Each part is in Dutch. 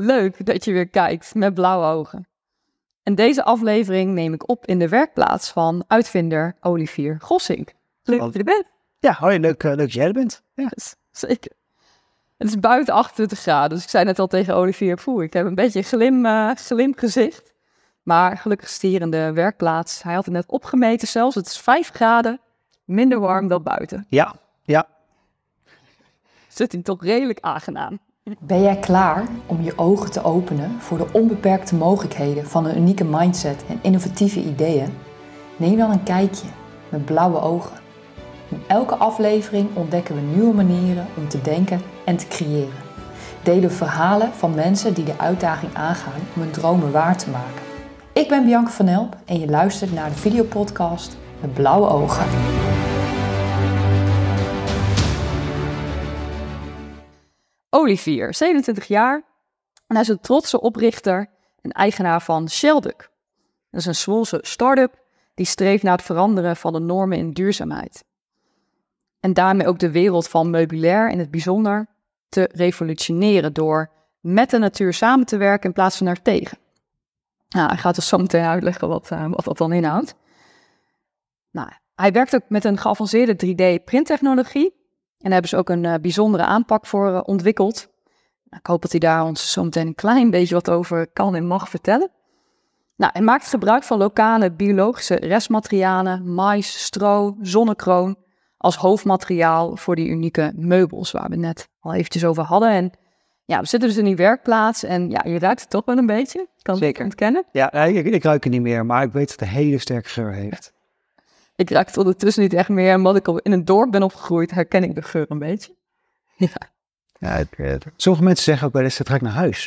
Leuk dat je weer kijkt met blauwe ogen. En deze aflevering neem ik op in de werkplaats van uitvinder Olivier Gossink. Leuk dat je er bent. Ja, hoi, leuk, uh, leuk dat jij er bent. Ja. Zeker. Het is buiten 28 graden, dus ik zei net al tegen Olivier, poeh, ik heb een beetje een glim, uh, glim gezicht. Maar gelukkig is hier in de werkplaats. Hij had het net opgemeten zelfs. Het is 5 graden, minder warm dan buiten. Ja, ja. Zit hij toch redelijk aangenaam. Ben jij klaar om je ogen te openen voor de onbeperkte mogelijkheden van een unieke mindset en innovatieve ideeën? Neem dan een kijkje met blauwe ogen. In elke aflevering ontdekken we nieuwe manieren om te denken en te creëren. Delen verhalen van mensen die de uitdaging aangaan om hun dromen waar te maken. Ik ben Bianca van Elp en je luistert naar de videopodcast met blauwe ogen. Olivier, 27 jaar. En hij is een trotse oprichter en eigenaar van Shelduck. Dat is een Zwolse start-up die streeft naar het veranderen van de normen in duurzaamheid. En daarmee ook de wereld van meubilair in het bijzonder te revolutioneren door met de natuur samen te werken in plaats van er tegen. Nou, hij gaat dus zo meteen uitleggen wat, uh, wat dat dan inhoudt. Nou, hij werkt ook met een geavanceerde 3D-printtechnologie. En daar hebben ze ook een uh, bijzondere aanpak voor uh, ontwikkeld. Nou, ik hoop dat hij daar ons zo meteen een klein beetje wat over kan en mag vertellen. Nou, hij maakt gebruik van lokale biologische restmaterialen, mais, stro, zonnekroon als hoofdmateriaal voor die unieke meubels waar we net al eventjes over hadden. En ja, we zitten dus in die werkplaats en ja, je ruikt het toch wel een beetje. Kan Zeker. ontkennen. Ja, ik, ik ruik het niet meer, maar ik weet dat het een hele sterke geur heeft. Ik ruik het ondertussen niet echt meer. En omdat ik al in een dorp ben opgegroeid, herken ik de geur een beetje. Ja. ja het, het, sommige mensen zeggen ook wel eens, het ruikt naar huis.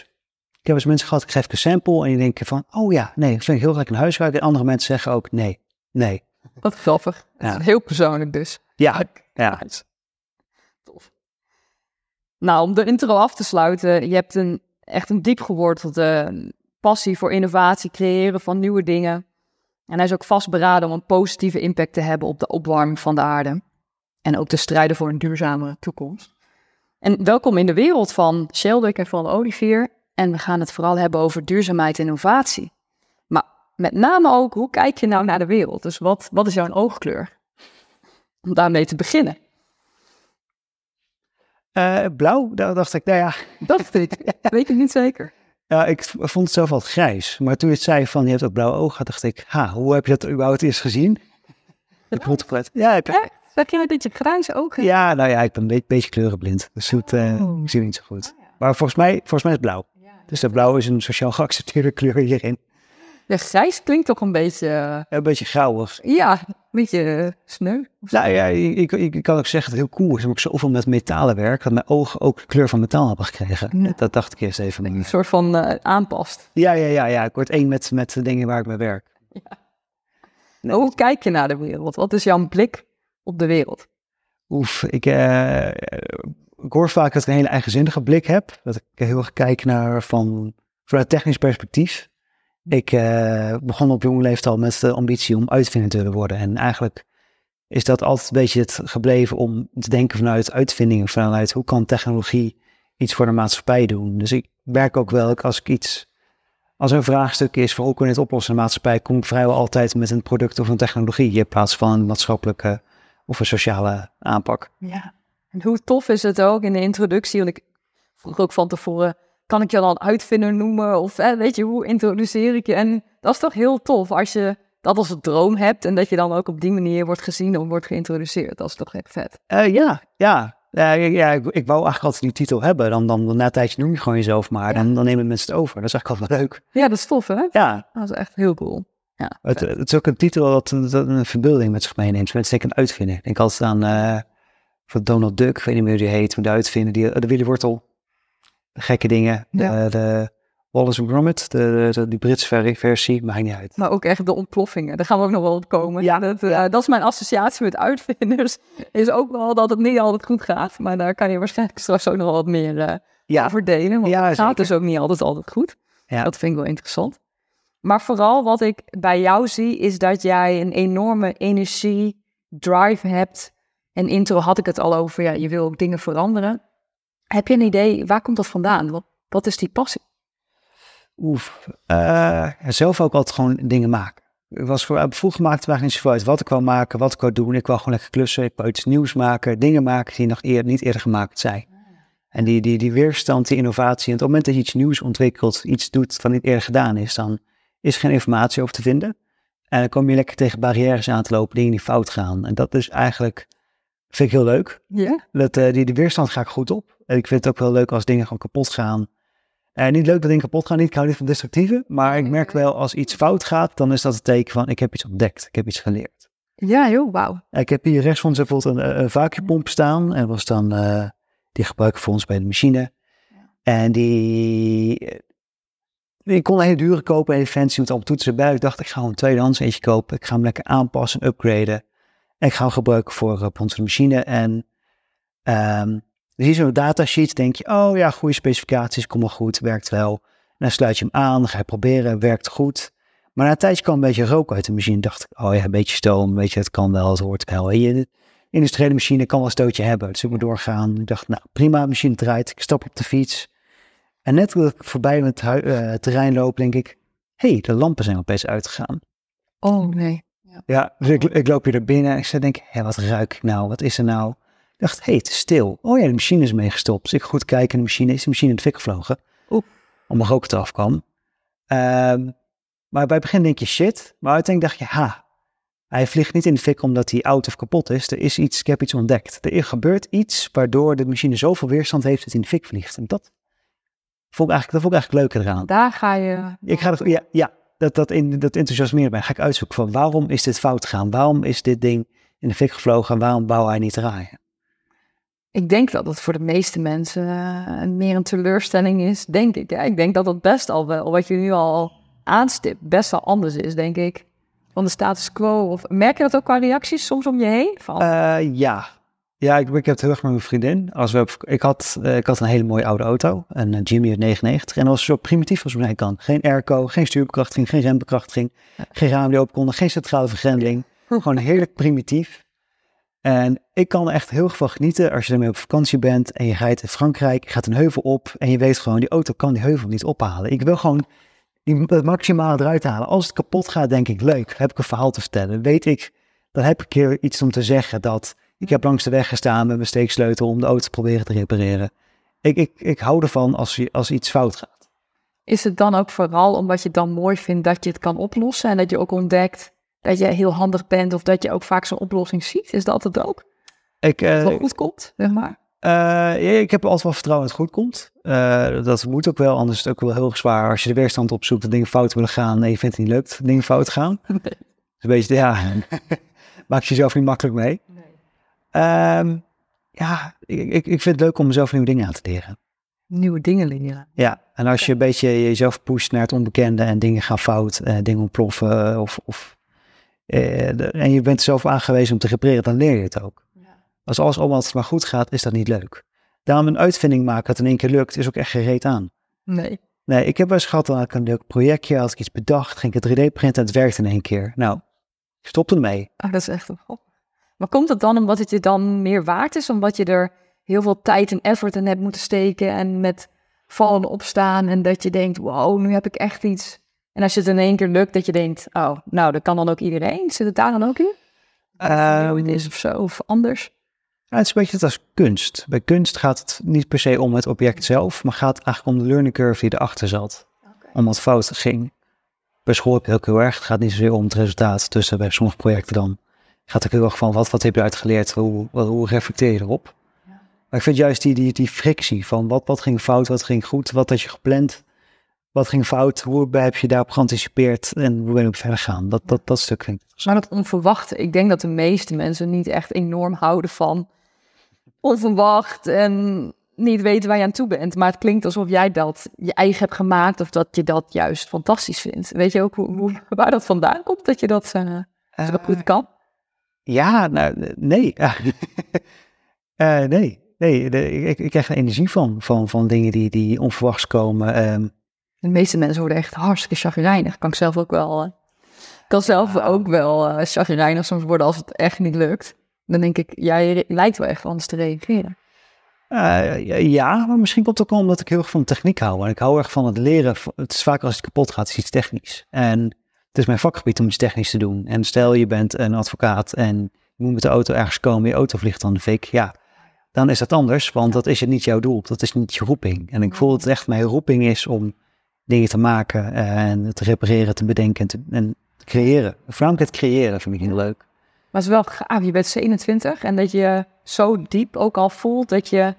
Ik heb eens mensen gehad, ik geef een sample en je denkt van, oh ja, nee, dat vind ik heel naar huis ruiken. En andere mensen zeggen ook, nee, nee. Wat grappig. Ja. heel persoonlijk dus. Ja, ja. Tof. Nou, om de intro af te sluiten, je hebt een, echt een diep gewortelde passie voor innovatie, creëren van nieuwe dingen. En hij is ook vastberaden om een positieve impact te hebben op de opwarming van de aarde. En ook te strijden voor een duurzamere toekomst. En welkom in de wereld van Sheldrick en van Olivier. En we gaan het vooral hebben over duurzaamheid en innovatie. Maar met name ook, hoe kijk je nou naar de wereld? Dus wat, wat is jouw oogkleur? Om daarmee te beginnen. Uh, blauw, daar dacht ik, nou ja. Dat weet ik, weet ik niet zeker. Ja, ik vond het zelf altijd grijs. Maar toen je het zei van je hebt ook blauwe ogen, dacht ik, ha, hoe heb je dat überhaupt eerst gezien? Ik vond het Ja, heb je... Zeg je dat je grijze ogen Ja, nou ja, ik ben een beetje, beetje kleurenblind. Dus uh, oh. ik zie niet zo goed. Maar volgens mij, volgens mij is het blauw. Dus de blauw is een sociaal geaccepteerde kleur hierin. Ja, grijs klinkt toch een beetje... Een beetje grauwig. Ja, een beetje uh, sneu. Nou ja, ik, ik, ik, kan ook zeggen dat het heel cool is. Omdat ik zoveel met metalen werk, dat mijn ogen ook de kleur van metaal hebben gekregen. Ja. Dat dacht ik eerst even. Een soort van uh, aanpast. Ja, ja, ja, ja. Ik word één met, met de dingen waar ik mee werk. Ja. Nee. Hoe kijk je naar de wereld? Wat is jouw blik op de wereld? Oef, ik, ik hoor vaak dat ik een hele eigenzinnige blik heb. Dat ik heel erg kijk naar van, vanuit technisch perspectief. Ik uh, begon op jonge leeftijd al met de ambitie om uitvinder te worden. En eigenlijk is dat altijd een beetje het gebleven om te denken vanuit uitvindingen, vanuit hoe kan technologie iets voor de maatschappij doen. Dus ik werk ook wel, als ik iets, als er een vraagstuk is voor hoe kun je het oplossen in de maatschappij, kom ik vrijwel altijd met een product of een technologie in plaats van een maatschappelijke of een sociale aanpak. Ja, en hoe tof is het ook in de introductie, want ik vroeg ook van tevoren, kan ik je dan uitvinder noemen? Of weet je, hoe introduceer ik je? En dat is toch heel tof als je dat als een droom hebt en dat je dan ook op die manier wordt gezien of wordt geïntroduceerd. Dat is toch echt vet? Uh, ja, ja. Ja, ja ik, ik, wou eigenlijk altijd die titel hebben. Dan, dan, na een tijdje noem je gewoon jezelf maar. Dan, dan nemen mensen het over. Dat is eigenlijk altijd wel leuk. Ja, dat is tof hè? Ja. Dat is echt heel cool. Ja, het, het, is ook een titel dat, dat een verbeelding met zich meeneemt. Mensen denken een uitvinder. Ik denk altijd aan uh, voor Donald Duck, ik weet niet meer hoe die heet, hoe de uitvinder, die, de Willy Wortel gekke dingen. De, de Wallace Gromit, de, de, die Britse versie, maakt niet uit. Maar ook echt de ontploffingen, daar gaan we ook nog wel op komen. Ja. Dat, uh, dat is mijn associatie met uitvinders. Is ook wel dat het niet altijd goed gaat. Maar daar kan je waarschijnlijk straks ook nog wel wat meer uh, ja. over delen. Want ja, het gaat dus ook niet altijd altijd goed. Ja. Dat vind ik wel interessant. Maar vooral wat ik bij jou zie, is dat jij een enorme energie, drive hebt. En intro had ik het al over, ja, je wil ook dingen veranderen. Heb je een idee, waar komt dat vandaan? Wat, wat is die passie? Oef, uh, zelf ook altijd gewoon dingen maken. Ik was voor, vroeger maakte eigenlijk niet zoveel uit wat ik wou maken, wat ik wou doen. Ik wou gewoon lekker klussen, ik wou iets nieuws maken, dingen maken die nog eer, niet eerder gemaakt zijn. En die, die, die weerstand, die innovatie, en op het moment dat je iets nieuws ontwikkelt, iets doet wat niet eerder gedaan is, dan is er geen informatie over te vinden. En dan kom je lekker tegen barrières aan te lopen, dingen die fout gaan. En dat is eigenlijk, vind ik heel leuk. Ja? Dat, uh, die, die weerstand ga ik goed op. En ik vind het ook wel leuk als dingen gewoon kapot gaan. En uh, niet leuk dat dingen kapot gaan, niet, ik hou niet van destructieve. Maar ik merk wel, als iets fout gaat, dan is dat het teken van, ik heb iets ontdekt, ik heb iets geleerd. Ja, joh, wauw. Ik heb hier rechts van ons bijvoorbeeld een, een vacuumpomp staan. En was dan, uh, die gebruiken voor ons bij de machine. En die, ik kon een hele dure kopen, hele fancy, met allemaal toetsen erbij. Ik dacht, ik ga gewoon een tweedehands eentje kopen. Ik ga hem lekker aanpassen, upgraden. Ik ga hem gebruiken voor uh, onze machine. En um, zie je zo'n datasheet, denk je, oh ja, goede specificaties, komt wel goed, werkt wel. En dan sluit je hem aan, ga je proberen, werkt goed. Maar na een tijdje kwam een beetje rook uit de machine. dacht ik, oh ja, een beetje stoom, weet je, het kan wel, het hoort wel. Je, industriële machine kan wel een stootje hebben, dus ik moet doorgaan. Ik dacht, nou prima, machine draait, ik stap op de fiets. En net toen ik voorbij het uh, terrein loop, denk ik, hé, hey, de lampen zijn opeens uitgegaan. Oh nee. Ja, ja dus ik, ik, loop weer naar binnen en ik zei, denk, hé, wat ruik ik nou? Wat is er nou? Ik dacht, hé, hey, het is stil. Oh ja, de machine is meegestopt. Dus ik goed kijken, de machine is de machine in de fik gevlogen. Oeh. Omdat rook eraf kwam. Um, maar bij het begin denk je, shit. Maar uiteindelijk dacht je, ha, hij vliegt niet in de fik omdat hij oud of kapot is. Er is iets, ik heb iets ontdekt. Er gebeurt iets waardoor de machine zoveel weerstand heeft dat hij in de fik vliegt. En dat vond ik eigenlijk, dat vond ik eigenlijk leuker eraan. Daar ga je... Ik ga ja, ja dat, dat, in, dat enthousiasmeert mij. Ga ik uitzoeken van waarom is dit fout gegaan? Waarom is dit ding in de fik gevlogen en waarom bouw hij niet draaien? Ik denk dat het voor de meeste mensen uh, meer een teleurstelling is, denk ik. Ja, ik denk dat dat best al wel, wat je nu al aanstipt, best wel anders is, denk ik. Van de status quo. Of, merk je dat ook qua reacties soms om je heen? Van? Uh, ja, ja, ik, ik heb het heel erg met mijn vriendin. Als we ik, had, uh, ik had een hele mooie oude auto, een uh, Jimmy uit 99. En dat was zo primitief als hij kan. Geen airco, geen stuurbekrachtiging, geen rembekrachtiging, geen ramen die open konden, geen centrale vergrendeling. Gewoon heerlijk primitief. En ik kan er echt heel van genieten als je ermee op vakantie bent en je rijdt in Frankrijk, je gaat een heuvel op en je weet gewoon, die auto kan die heuvel niet ophalen. Ik wil gewoon die, het maximale eruit halen. Als het kapot gaat, denk ik, leuk, heb ik een verhaal te vertellen. Weet ik, dan heb ik keer iets om te zeggen dat ik heb langs de weg gestaan met mijn steeksleutel om de auto te proberen te repareren. Ik, ik, ik hou ervan als, als iets fout gaat. Is het dan ook vooral omdat je dan mooi vindt dat je het kan oplossen en dat je ook ontdekt dat je heel handig bent of dat je ook vaak zo'n oplossing ziet? Is dat het ook? Ik, uh, dat het goed komt, zeg maar? Uh, ik heb altijd wel vertrouwen dat het goed komt. Uh, dat moet ook wel, anders is het ook wel heel zwaar als je de weerstand opzoekt dat dingen fout willen gaan en je vindt het niet lukt, dingen fout gaan. Nee. Dus een beetje, ja, maak je jezelf niet makkelijk mee. Um, ja, ik, ik, vind het leuk om mezelf nieuwe dingen aan te leren. Nieuwe dingen leren. Ja, en als je een beetje jezelf pusht naar het onbekende en dingen gaan fout, uh, dingen ontploffen of, of uh, en je bent zelf aangewezen om te repareren, dan leer je het ook. Ja. Als alles allemaal maar goed gaat, is dat niet leuk. Daarom een uitvinding maken dat in één keer lukt, is ook echt gereed aan. Nee. Nee, ik heb wel eens gehad, dan had ik een leuk projectje, als ik iets bedacht, ging ik het 3D printen en het werkte in één keer. Nou, ik stopte ermee. Ah, dat is echt een maar komt het dan omdat het je dan meer waard is? Omdat je er heel veel tijd en effort in hebt moeten steken en met vallen opstaan en dat je denkt, wow, nu heb ik echt iets. En als je het in één keer lukt, dat je denkt, oh, nou, dat kan dan ook iedereen. Zit het daar dan ook in? Um, is of zo, of anders? Ja, het is een beetje het als kunst. Bij kunst gaat het niet per se om het object zelf, maar gaat het eigenlijk om de learning curve die erachter zat. Okay. Om wat fout ging. Bij school heb je ook heel erg, het gaat niet zozeer om het resultaat tussen bij sommige projecten dan gaat ook heel erg van wat, wat heb je uitgeleerd, hoe, hoe reflecteer je erop. Ja. Maar ik vind juist die, die, die frictie van wat, wat ging fout, wat ging goed, wat had je gepland, wat ging fout, hoe heb je daarop geanticipeerd en hoe ben je op verder gaan. Dat, dat, dat stuk vind ik Maar dat onverwachte, ik denk dat de meeste mensen niet echt enorm houden van onverwacht en niet weten waar je aan toe bent. Maar het klinkt alsof jij dat je eigen hebt gemaakt of dat je dat juist fantastisch vindt. Weet je ook hoe, hoe waar dat vandaan komt, dat je dat uh, zo goed kan? Ja, nou, nee. uh, nee, nee. De, ik, ik krijg er energie van, van, van dingen die, die onverwachts komen. Um. De meeste mensen worden echt hartstikke chagrijnig. Kan ik zelf ook wel. Uh, kan zelf ja. ook wel uh, chagrijnig soms worden als het echt niet lukt. Dan denk ik, jij lijkt wel echt anders te reageren. Uh, ja, maar misschien komt het ook omdat ik heel erg van techniek hou. En ik hou erg van het leren. Het is vaak als het kapot gaat, is iets technisch. En het is mijn vakgebied om iets technisch te doen. En stel je bent een advocaat en je moet met de auto ergens komen, je auto vliegt dan de fik. Ja, dan is dat anders, want dat is het niet jouw doel. Dat is niet je roeping. En ik voel dat het echt mijn roeping is om dingen te maken en te repareren, te bedenken en te, en te creëren. Voornamelijk het creëren vind ik heel leuk. Maar het is wel gaaf, je bent 27 en dat je zo diep ook al voelt dat je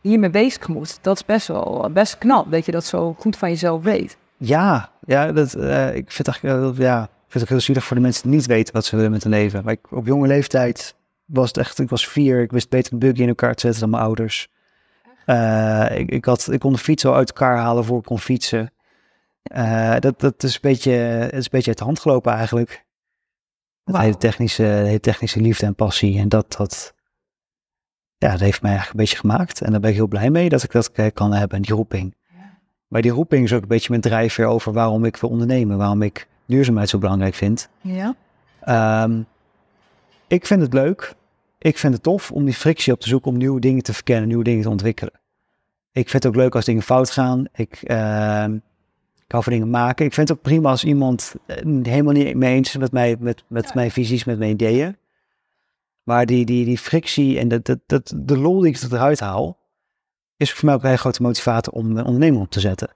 hiermee bezig moet. Dat is best wel best knap, dat je dat zo goed van jezelf weet. Ja, ja dat, uh, ik vind het eigenlijk ja, ik vind het heel zielig voor de mensen die niet weten wat ze willen met hun leven. Maar ik, op jonge leeftijd was het echt, ik was vier, ik wist beter een buggy in elkaar te zetten dan mijn ouders. Uh, ik, ik, had, ik kon de fiets al uit elkaar halen voor ik kon fietsen. Uh, dat, dat is, een beetje, is een beetje uit de hand gelopen eigenlijk. Wow. hele technische, hele technische liefde en passie. En dat, dat, ja, dat heeft mij eigenlijk een beetje gemaakt. En daar ben ik heel blij mee dat ik dat kan hebben, die roeping. Maar die roeping is ook een beetje mijn drijfveer over waarom ik wil ondernemen. Waarom ik duurzaamheid zo belangrijk vind. Ja. Um, ik vind het leuk. Ik vind het tof om die frictie op te zoeken om nieuwe dingen te verkennen, nieuwe dingen te ontwikkelen. Ik vind het ook leuk als dingen fout gaan. Ik, uh, ik hou van dingen maken. Ik vind het ook prima als iemand eh, helemaal niet mee eens is met, mij, met, met mijn visies, met mijn ideeën. Maar die, die, die frictie en dat, dat, dat, de lol die ik eruit haal, is voor mij ook een hele grote motivator om een onderneming op te zetten.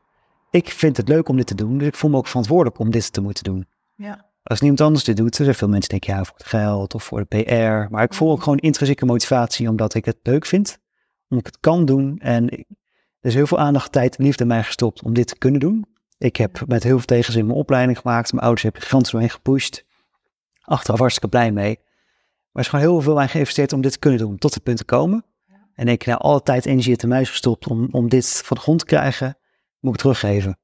Ik vind het leuk om dit te doen, dus ik voel me ook verantwoordelijk om dit te moeten doen. Ja. Als niemand anders dit doet, er zijn veel mensen denken ja voor het geld of voor de PR. Maar ik voel ook mhm. gewoon intrinsieke motivatie omdat ik het leuk vind, omdat ik het kan doen. En er is heel veel aandacht, tijd en liefde in mij gestopt om dit te kunnen doen. Ik heb met heel veel tegenzin mijn opleiding gemaakt. Mijn ouders hebben gigantisch doorheen gepusht. Achteraf hartstikke blij mee. Maar er is gewoon heel veel aan geïnvesteerd om dit te kunnen doen, tot het punt te komen. En ik heb nou alle tijd energie in de muis gestopt om, om dit van de grond te krijgen, moet ik teruggeven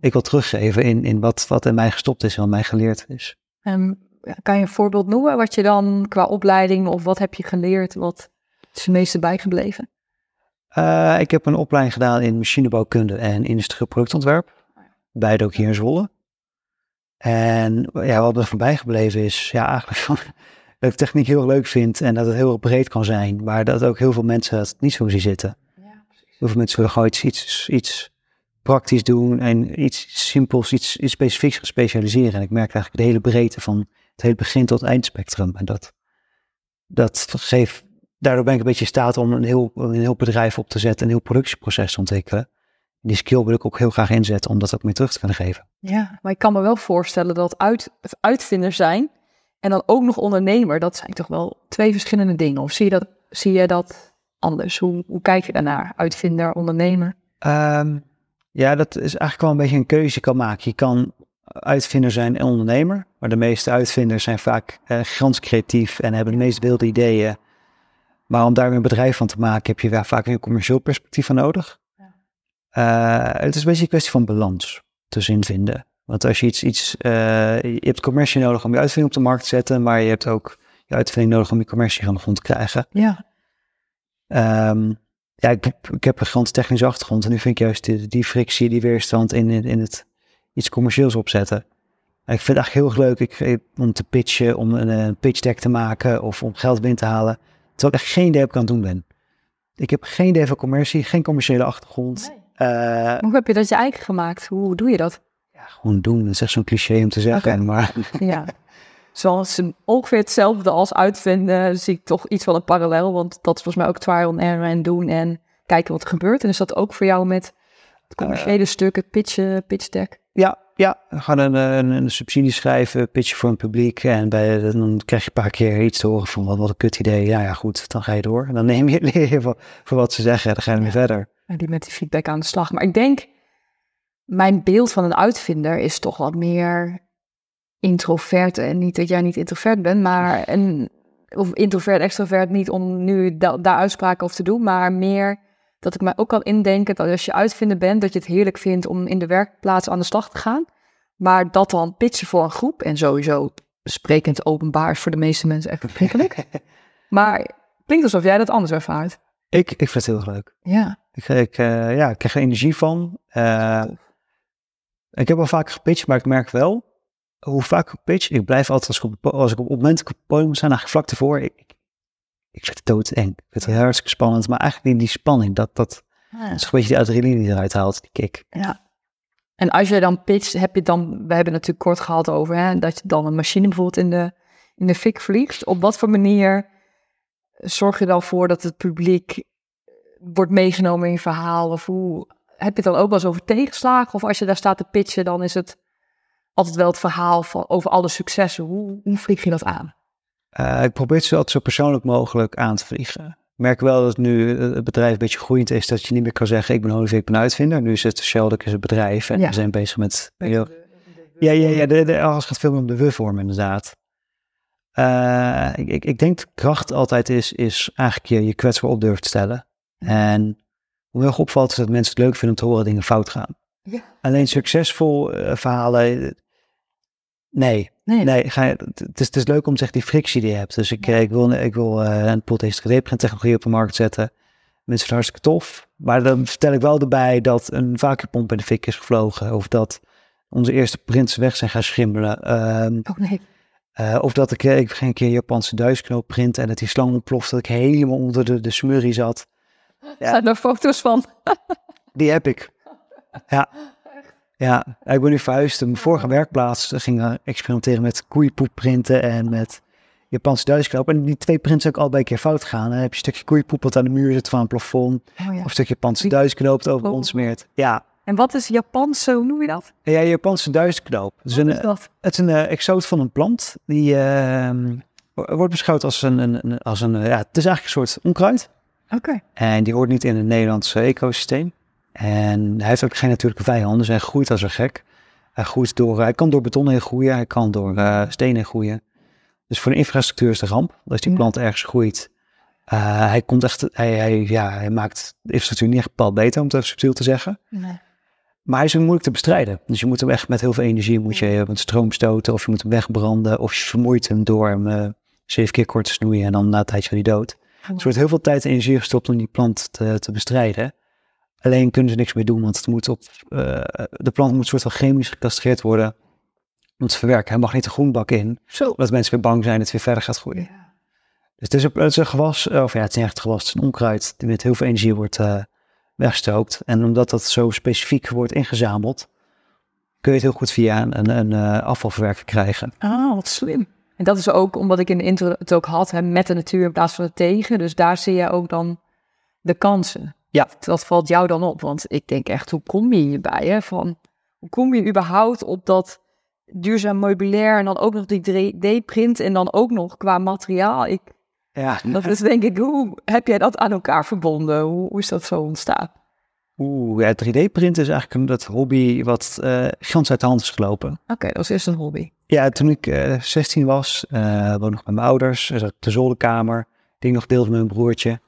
ik wil teruggeven in, in wat, wat in mij gestopt is en wat mij geleerd is. Um, kan je een voorbeeld noemen wat je dan qua opleiding of wat heb je geleerd, wat is het meeste bijgebleven? Uh, ik heb een opleiding gedaan in machinebouwkunde en industrieel productontwerp. Beide ook hier in Zwolle. En ja, wat er voorbij gebleven is, ja, eigenlijk van, dat ik techniek heel leuk vind en dat het heel breed kan zijn, maar dat ook heel veel mensen het niet zo zien zitten. Ja, heel veel mensen willen gewoon iets, iets, iets praktisch doen en iets simpels, iets, iets specifieks gaan specialiseren. En ik merk eigenlijk de hele breedte van het hele begin tot eindspectrum. En dat, dat geeft, daardoor ben ik een beetje in staat om een heel, een heel bedrijf op te zetten, een heel productieproces te ontwikkelen. Die skill wil ik ook heel graag inzetten om dat ook meer terug te kunnen geven. Ja, maar ik kan me wel voorstellen dat uit, uitvinder zijn en dan ook nog ondernemer, dat zijn toch wel twee verschillende dingen. Of zie je dat, zie je dat anders? Hoe, hoe kijk je daarnaar? Uitvinder, ondernemer? Um, ja, dat is eigenlijk wel een beetje een keuze je kan maken. Je kan uitvinder zijn en ondernemer. Maar de meeste uitvinders zijn vaak uh, gigantisch creatief en hebben de meest wilde ideeën. Maar om daar een bedrijf van te maken, heb je daar vaak een commercieel perspectief van nodig. Ja. Uh, het is een beetje een kwestie van balans tussenin vinden. Want als je iets, iets uh, je hebt commercie nodig om je uitvinding op de markt te zetten, maar je hebt ook je uitvinding nodig om je commercie aan de grond te krijgen. Ja. Um, ja, ik heb, ik heb een technische achtergrond en nu vind ik juist die, die frictie, die weerstand in, in, in, het iets commercieels opzetten. ik vind het eigenlijk heel erg leuk ik, om te pitchen, om een, een pitch deck te maken of om geld binnen te halen. Terwijl ik echt geen idee aan het doen ben. Ik heb geen idee van commercie, geen commerciële achtergrond. Nee. Uh, hoe heb je dat je eigen gemaakt? Hoe doe je dat? Gewoon doen. Dat is echt zo'n cliché om te zeggen. Maar ja. Zoals ongeveer hetzelfde als uitvinden, zie ik toch iets van een parallel. Want dat is volgens mij ook trial and error en doen en kijken wat er gebeurt. En is dat ook voor jou met het commerciële uh, stuk, het pitch, deck? Ja, ja. Gaan een, een, een, subsidie schrijven, pitchen voor een publiek. En bij, dan krijg je een paar keer iets te horen van wat, wat een kut idee. Ja, ja, goed, dan ga je door. En dan neem je, leer je voor, voor wat ze zeggen. Dan ga je weer verder. En die met die feedback aan de slag. Maar ik denk, mijn beeld van een uitvinder is toch wat meer introvert. En niet dat jij niet introvert bent, maar een, of introvert, extrovert, niet om nu da daar uitspraken over te doen, maar meer dat ik mij ook kan indenken dat als je uitvinder bent, dat je het heerlijk vindt om in de werkplaats aan de slag te gaan. Maar dat dan pitchen voor een groep en sowieso sprekend openbaar is voor de meeste mensen echt verschrikkelijk. maar klinkt alsof jij dat anders ervaart. Ik, ik vind het heel leuk. Ja. Ik, ik, uh, ja, ik krijg er energie van. Uh, ik heb wel vaak gepitcht, maar ik merk wel hoe vaak ik pitch, ik blijf altijd als ik op, als ik op het moment op het podium sta, eigenlijk vlak ervoor, ik, ik vind het doodeng. Ik vind het hartstikke spannend. Maar eigenlijk die, die spanning, dat, dat, Ja. dat is een beetje die adrenaline die eruit haalt, die kick. Ja. En als je dan pitcht, heb je dan, we hebben het natuurlijk kort gehad over hè, dat je dan een machine bijvoorbeeld in de, in de fik vliegt. Op wat voor manier zorg je dan voor dat het publiek wordt meegenomen in je verhaal? Of hoe heb je het dan ook wel eens over tegenslagen? Of als je daar staat te pitchen, dan is het altijd wel het verhaal van over alle successen. Hoe, hoe vlieg je dat aan? Eh, ik probeer het zo altijd zo persoonlijk mogelijk aan te vliegen. Ik merk wel dat nu het bedrijf een beetje groeiend is, dat je niet meer kan zeggen, ik ben Olivier, ik ben uitvinder. Nu is het Sheldon is het bedrijf en Ja. we zijn bezig met... Ja, ja, ja, de, de, alles gaat veel meer om de we-vorm inderdaad. Eh, ik, ik, ik denk de kracht altijd is, is eigenlijk je, je kwetsbaar op durven te stellen. En hoe heel erg opvalt is dat mensen het leuk vinden om te horen dat dingen fout gaan. Ja. Alleen succesvol eh, verhalen, eh, nee, Nee, Nee, ga het, is, het is leuk om zeggen die frictie die je hebt. Dus ik, ik wil, ik wil eh, een pot 3D technologie op de markt zetten. Mensen vinden het hartstikke tof. Maar dan vertel ik wel erbij dat een vacuumpomp in de fik is gevlogen. Of dat onze eerste prints weg zijn gaan schimmelen. Ehm, Oh nee. of dat ik, ik ging een keer Japanse duisknoop printen en dat die slang ontplofte. Dat ik helemaal onder de, de smurrie zat. Ja. Zijn er foto's van? Die heb ik. Ja. Ja, ik ben nu verhuisd. Mijn vorige werkplaats ging experimenteren met koeienpoep printen en met Japanse duisknoop. En die twee prints zijn ook allebei een keer fout gegaan. Dan heb je een stukje koeienpoep wat aan de muur zit van een plafond. Oh, ja. Of een stukje Japanse duisknoop dat over Oh. ons smeert. Ja, En wat is Japanse, hoe noem je dat? ja Japanse duisknoop. Het is een, is dat? het is een eh, exoot van een plant. Die ehm, wordt beschouwd als een, een, als een, ja, het is eigenlijk een soort onkruid. Oké. En die hoort niet in het Nederlandse ecosysteem. En hij heeft ook geen natuurlijke vijanden, dus hij groeit als een gek. Hij, groeit door, hij kan door beton heen groeien, hij kan door eh stenen heen groeien. Dus voor de infrastructuur is de ramp, als die Ja. plant ergens groeit. Eh, hij, komt echt, hij, hij, ja, hij maakt de infrastructuur niet echt bepaald beter, om het even subtiel te zeggen. Nee. Maar hij is ook moeilijk te bestrijden. Dus je moet hem echt met heel veel energie moet je met stroom stoten, of je moet hem wegbranden, of je vermoeit hem door hem eh, zeven keer kort te snoeien en dan na een tijdje van die dood. Dus er wordt heel veel tijd en energie gestopt om die plant te, te bestrijden. Alleen kunnen ze niks meer doen, want het moet op, eh, de plant moet soort van chemisch gecastreerd worden om te verwerken. Hij mag niet de groenbak in, Zo. omdat mensen weer bang zijn dat het weer verder gaat groeien. Ja. Dus het is, een, het is een gewas, eh, of ja, het is niet echt een gewas, het is een onkruid die met heel veel energie wordt eh, weggestookt. En omdat dat zo specifiek wordt ingezameld, kun je het heel goed via een, een, een afvalverwerker krijgen. Ah, wat slim. En dat is ook omdat ik in de intro het ook had, hè, met de natuur in plaats van het tegen. Dus daar zie je ook dan de kansen. Ja. Dat valt jou dan op, want ik denk echt, hoe kom je hierbij? Hè? Van, hoe kom je überhaupt op dat duurzaam meubilair en dan ook nog die 3D-print en dan ook nog qua materiaal? Ik, Ja, dat is denk ik, hoe heb jij dat aan elkaar verbonden? Hoe, hoe is dat zo ontstaan? Oeh, ja, 3D-printen is eigenlijk een dat hobby wat eh gans uit de hand is gelopen. Oké, dat was eerst een hobby. Ja, toen ik eh 16 was, eh woonde nog met mijn ouders, er zat de zolderkamer, die ik nog deelde met mijn broertje.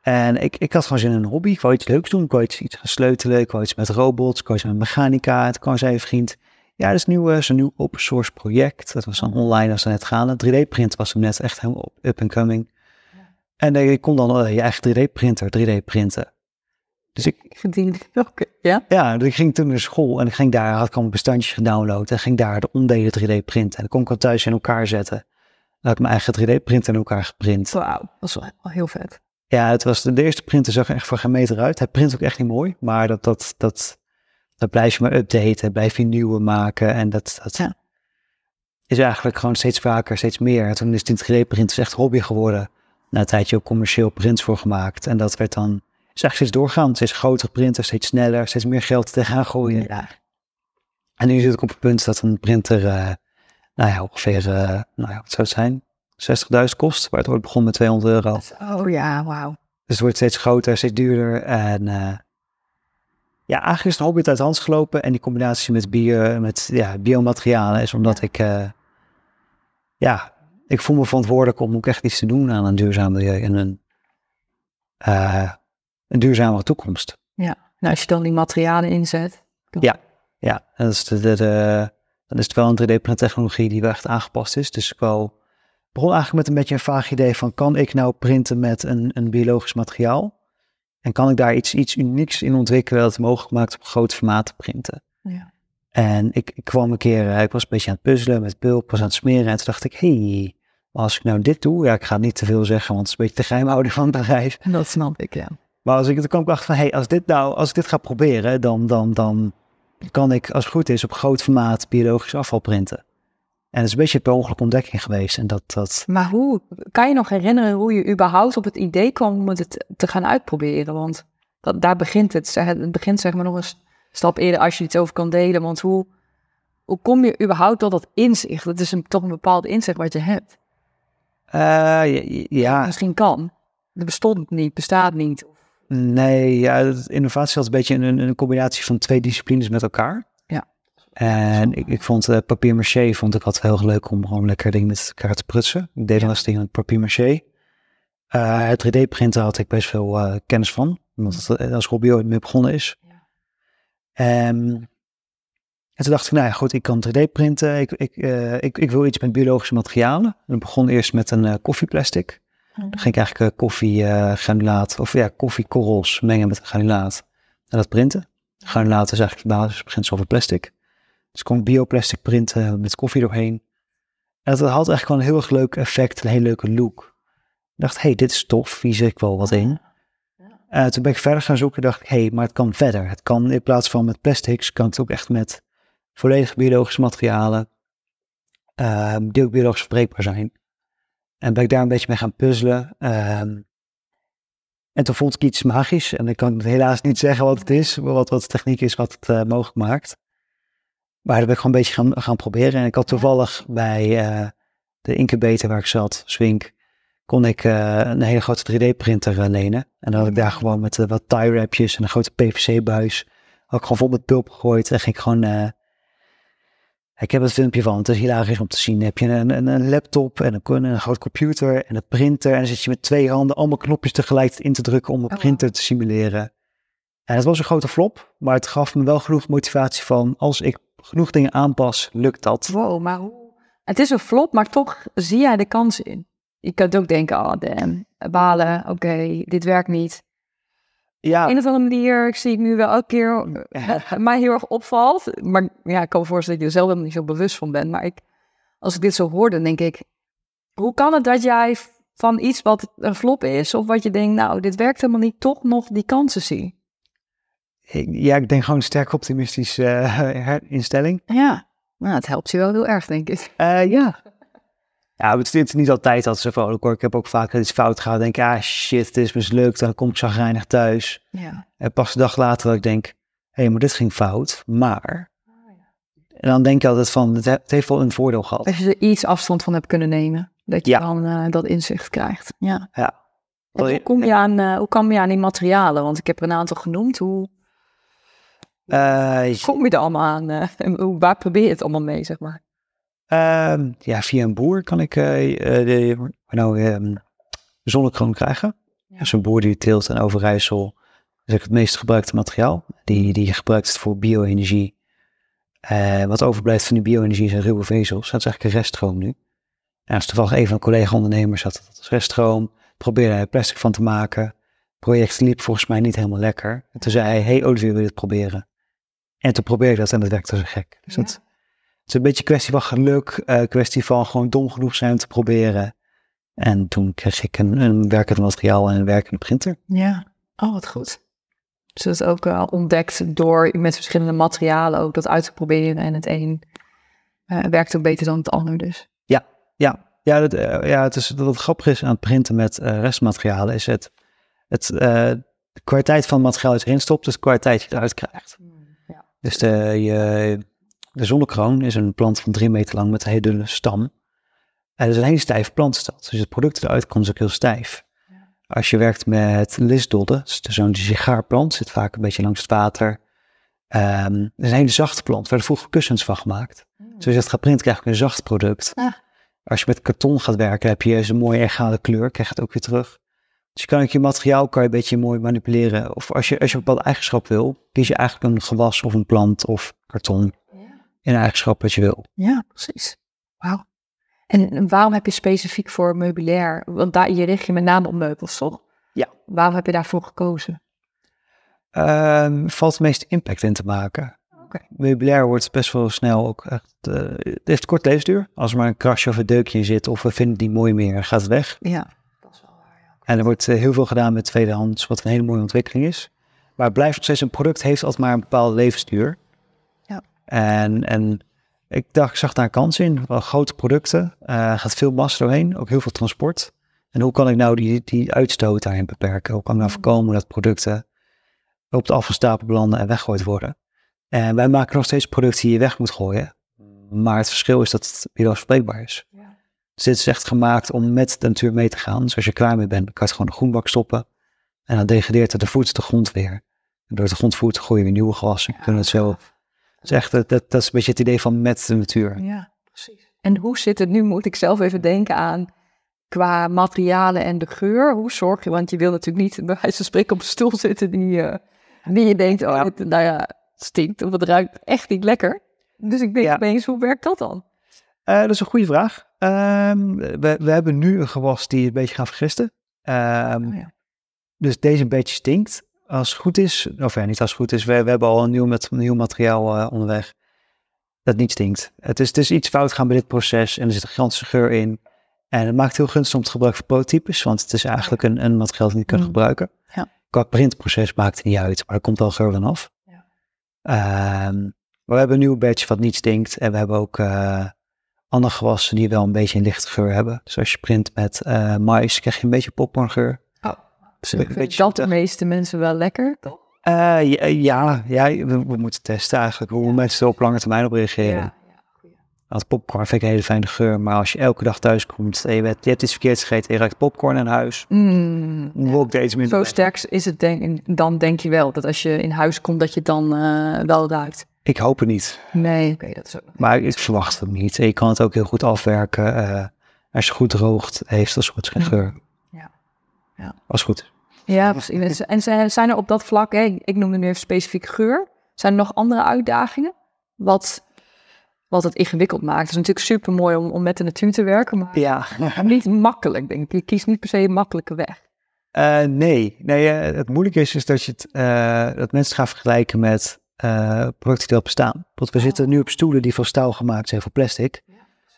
En ik, ik had gewoon zin in een hobby, ik wou iets leuks doen, ik wou iets, iets gaan sleutelen, ik wou iets met robots, ik wou iets met mechanica. Toen kwam zei een vriend, ja, dat is nieuw, eh, zo'n nieuw open source project. Dat was dan online, als ze net gaan. 3D-print was hem net echt helemaal up and coming. En eh, je kon dan eh, je eigen 3D-printer 3D printen. Dus ik, die, oké, ja? ja, dus ik ging toen naar school en ik ging daar, had ik allemaal bestandjes gedownload en ging daar de onderdelen 3D printen. En dan kon ik al thuis in elkaar zetten. Dan had ik mijn eigen 3D printer in elkaar geprint. Wauw, dat is wel heel vet. Ja, het was de, eerste printer zag er echt voor geen meter uit. Hij print ook echt niet mooi, maar dat, dat, dat, dat blijf je maar updaten, blijf je nieuwe maken en dat, dat Ja. is eigenlijk gewoon steeds vaker, steeds meer. En toen is het 3D-print echt hobby geworden. Na een tijdje ook commercieel prints voor gemaakt en dat werd dan, is eigenlijk steeds doorgaan. Steeds grotere printer, steeds sneller, steeds meer geld tegenaan gooien. Ja. En nu zit ik op het punt dat een printer, eh, nou ja, ongeveer, eh, nou ja, wat zou het zijn? 60.000 kost, waar het ooit begon met 200 euro. Oh ja, wauw. Dus het wordt steeds groter, steeds duurder. En eh, ja, eigenlijk is het een hobby uit de hand gelopen. En die combinatie met, bio, met ja, biomaterialen is omdat ik, ja, ik voel me verantwoordelijk om ook echt iets te doen aan een duurzaam milieu en een, een duurzamere toekomst. En als je dan die materialen inzet. dan- Ja. Ja, en dat is de, de, de- dan is het wel een 3D-print technologie die wel echt aangepast is. Dus ik wel begon eigenlijk met een beetje een vaag idee van kan ik nou printen met een, een biologisch materiaal? En kan ik daar iets, iets unieks in ontwikkelen dat het mogelijk maakt om groot formaat te printen? Ja. En ik, ik kwam een keer, eh, ik was een beetje aan het puzzelen met pulp, was aan het smeren en toen dacht ik, hey, als ik nou dit doe, ja, ik ga niet te veel zeggen, want het is een beetje de geheimhouding van het bedrijf. Dat snap ik, ja. Maar als ik, dan kwam ik achter van, hey, als, dit nou, als ik dit ga proberen, dan, dan, dan kan ik, als het goed is, op groot formaat biologisch afval printen. En dat is een beetje per ongeluk ontdekking geweest. En dat, dat... Maar hoe, kan je nog herinneren hoe je überhaupt op het idee kwam om het te gaan uitproberen? Want dat, daar begint het. Het begint zeg maar nog een stap eerder als je iets over kan delen. Want hoe, hoe kom je überhaupt tot dat inzicht? Dat is een, toch een bepaald inzicht wat je hebt. Uh, ja. Misschien kan. Het bestond niet, bestaat niet. Nee, ja, innovatie was een beetje een, een combinatie van twee disciplines met elkaar. Ja. En ik, ik vond uh, papier maché vond ik altijd heel leuk om gewoon lekker dingen met elkaar te prutsen. Ik deed wel eens dingen met papier maché. Uh, het 3D-printen had ik best veel uh, kennis van, omdat het als hobby ooit mee begonnen is. Ja. Um, en toen dacht ik, nou ja, goed, ik kan 3D printen. Ik, ik, ik, ik wil iets met biologische materialen. En ik begon eerst met een koffieplastic. Dan ging ik eigenlijk uh, koffiegranulaat, of ja, koffiekorrels mengen met granulaat en dat printen. Granulaat is eigenlijk de basisbeginsel van plastic. Dus ik kon bioplastic printen met koffie doorheen. En dat had eigenlijk wel een heel erg leuk effect, een hele leuke look. Ik dacht, hey, dit is tof, hier zit ik wel wat in. Uh, toen ben ik verder gaan zoeken dacht ik, hé, hey, maar het kan verder. Het kan in plaats van met plastics, kan het ook echt met volledig biologische materialen, uh, die ook biologisch verbreekbaar zijn. En ben ik daar een beetje mee gaan puzzelen. Ehm, en toen vond ik iets magisch. En ik kan helaas niet zeggen wat het is, wat, wat de techniek is wat het uh, mogelijk maakt. Maar dat ben ik gewoon een beetje gaan, gaan proberen. En ik had toevallig bij uh, de incubator waar ik zat, Swink, kon ik uh, een hele grote 3D-printer lenen. En dan had ik daar gewoon met wat tie-wrapjes en een grote PVC-buis, had ik gewoon vol met pulp gegooid. En ging ik gewoon ik heb het filmpje van, het is hilarisch om te zien. Dan heb je een, een, een laptop en een, een groot computer en een printer. En dan zit je met twee handen allemaal knopjes tegelijk in te drukken om een oh, printer te simuleren. En het was een grote flop, maar het gaf me wel genoeg motivatie van, als ik genoeg dingen aanpas, lukt dat. Wow, maar hoe? Het is een flop, maar toch zie jij de kansen in. Je kunt ook denken, oh damn, balen, oké, dit werkt niet. Ja. Een of andere manier ik zie ik nu wel elke keer uh, mij heel erg opvalt. Maar ja, ik kan me voorstellen dat je er zelf helemaal niet zo bewust van bent. Maar ik, als ik dit zo hoor, dan denk ik, hoe kan het dat jij van iets wat een flop is, of wat je denkt, nou, dit werkt helemaal niet, toch nog die kansen zie? Ja, ik denk gewoon een sterk optimistische uh, instelling. Ja, nou, het helpt je wel heel erg, denk ik. Uh, ja, ja, het is niet altijd dat ze vrolijk hoor. Ik heb ook vaak iets fout gehad. Denk, ah shit, het is mislukt. Dan kom ik zagrijnig thuis. Ja. En pas een dag later dat ik denk, hé, hey, maar dit ging fout. Maar... Oh, ja. En dan denk je altijd van, het heeft wel een voordeel gehad. Als je er iets afstand van hebt kunnen nemen. Dat je dan uh, dat inzicht krijgt. Ja. ja. Hoe kom, je aan, uh, hoe kom je aan die materialen? Want ik heb er een aantal genoemd. Hoe, uh, kom je er allemaal aan? Waar probeer je het allemaal mee, zeg maar? Uh, ja, via een boer kan ik uh, de, nou, um, zonnekroon krijgen. Ja. Een boer die teelt in Overijssel is het meest gebruikte materiaal. Die, die gebruikt het voor bio-energie. Uh, wat overblijft van die bio-energie zijn ruwe vezels. Dat is eigenlijk een reststroom nu. En als toevallig een van collega-ondernemers had dat als reststroom. Probeerde hij plastic van te maken. Het project liep volgens mij niet helemaal lekker. En toen zei hij, hey Olivier, wil je het proberen? En toen probeerde ik dat en dat werkte zo gek. Dus ja. dat, het is een beetje een kwestie van geluk, uh, kwestie van gewoon dom genoeg zijn om te proberen. En toen kreeg ik een, een werkend materiaal en een werkende printer. Ja, oh wat goed. Dus dat is ook ontdekt door met verschillende materialen ook dat uit te proberen. En het een uh, werkt ook beter dan het ander dus. Ja, ja. Ja, dat, uh, ja het is, dat het grappig is aan het printen met restmaterialen is het, het de kwaliteit van het materiaal dat je erin stopt, dus de kwaliteit die je eruit krijgt. Mm, ja. Dus de, je, de zonnekroon is een plant van drie meter lang met een hele dunne stam. En het is een hele stijve plant is dat. Dus het product eruit komt ook heel stijf. Als je werkt met lisdodden, dus zo'n sigaarplant, zit vaak een beetje langs het water. Um, het is een hele zachte plant, waar werden vroeger kussens van gemaakt. Mm. Dus als je het gaat printen, krijg je een zacht product. Als je met karton gaat werken, heb je een mooie egale kleur, krijg je het ook weer terug. Dus je kan ook je materiaal kan je een beetje mooi manipuleren. Of als je, als je een bepaalde eigenschap wil, kies je eigenlijk een gewas of een plant of karton in eigenschap wat je wil. Ja, precies. Wauw. En waarom heb je specifiek voor meubilair, want daar, je richt je met name op meubels, toch? Ja. Waarom heb je daarvoor gekozen? Um, valt het meeste impact in te maken. Oké. Meubilair wordt best wel snel ook echt... eh, het heeft kort levensduur. Als er maar een krasje of een deukje in zit of we vinden het niet mooi meer, gaat het weg. Ja. Dat is wel waar, ja. En er wordt eh, heel veel gedaan met tweedehands, wat een hele mooie ontwikkeling is. Maar het blijft nog steeds een product, heeft altijd maar een bepaalde levensduur. Ja. En, en ik dacht, ik zag daar een kans in. Wel grote producten, eh gaat veel massa doorheen, ook heel veel transport. En hoe kan ik nou die, die uitstoot daarin beperken? Hoe kan ik nou voorkomen dat producten op de afvalstapel belanden en weggegooid worden? En wij maken nog steeds producten die je weg moet gooien. Maar het verschil is dat het biodegradabel is. Ja. Dus dit is echt gemaakt om met de natuur mee te gaan. Dus als je klaar mee bent, kan je het gewoon de groenbak stoppen. En dan degradeert het de voet de grond weer. En door de grond voert gooi je weer nieuwe gewassen. Je kunt het zo. Is echt, dat, dat is een beetje het idee van met de natuur. Ja, precies. En hoe zit het nu, moet ik zelf even denken aan, qua materialen en de geur? Hoe zorg je, want je wil natuurlijk niet bij wijze van spreken op een stoel zitten die, eh, die je denkt, oh, dit, nou ja, het stinkt of het ruikt echt niet lekker. Dus ik denk Ja. opeens, hoe werkt dat dan? Eh, dat is een goede vraag. Ehm, we, we hebben nu een gewas die een beetje gaat vergisten. Ehm, Oh ja. Dus deze een beetje stinkt. Als het goed is, of ja, niet als het goed is, we, we hebben al een nieuw, met, nieuw materiaal eh, onderweg dat niet stinkt. Het is, het is iets fout gaan bij dit proces en er zit een gigantische geur in. En het maakt heel gunstig om te gebruiken voor prototypes, want het is eigenlijk een, een materiaal dat je niet kunt Mm. gebruiken. Ja. Qua printproces maakt het niet uit, maar er komt wel geur van af. Ja. Ehm, maar we hebben een nieuw badge wat niet stinkt en we hebben ook eh, andere gewassen die wel een beetje een lichte geur hebben. Dus als je print met eh mais, krijg je een beetje popcorngeur. Oh, Dus ik een vind dat de meeste mensen wel lekker, toch? Eh, ja, ja, ja, we, we moeten testen eigenlijk hoe mensen er op lange termijn op reageren. ja. Want popcorn vind ik een hele fijne geur, maar als je elke dag thuis komt en je, weet, je hebt iets verkeerds gegeten en je ruikt popcorn in huis, Mm, er minder Zo sterk is het, denk, dan denk je wel, dat als je in huis komt, dat je het dan eh, wel ruikt. Ik hoop het niet, Nee, oké, dat is ook maar ik verwacht het niet. En je kan het ook heel goed afwerken. eh, als je goed droogt, heeft dat soort geur. Ja. Ja. Als het goed is. Ja, precies. En zijn- er op dat vlak, hè, ik noemde nu even specifiek geur, zijn er nog andere uitdagingen? Wat, wat het ingewikkeld maakt. Het is natuurlijk super mooi om, om met de natuur te werken, maar Ja. niet makkelijk, denk ik. Je kiest niet per se een makkelijke weg. Eh, nee, nee eh, het moeilijke is, is dat, je het, eh, dat mensen gaan vergelijken met producten die al bestaan. Want we Oh. zitten nu op stoelen die van staal gemaakt zijn voor plastic.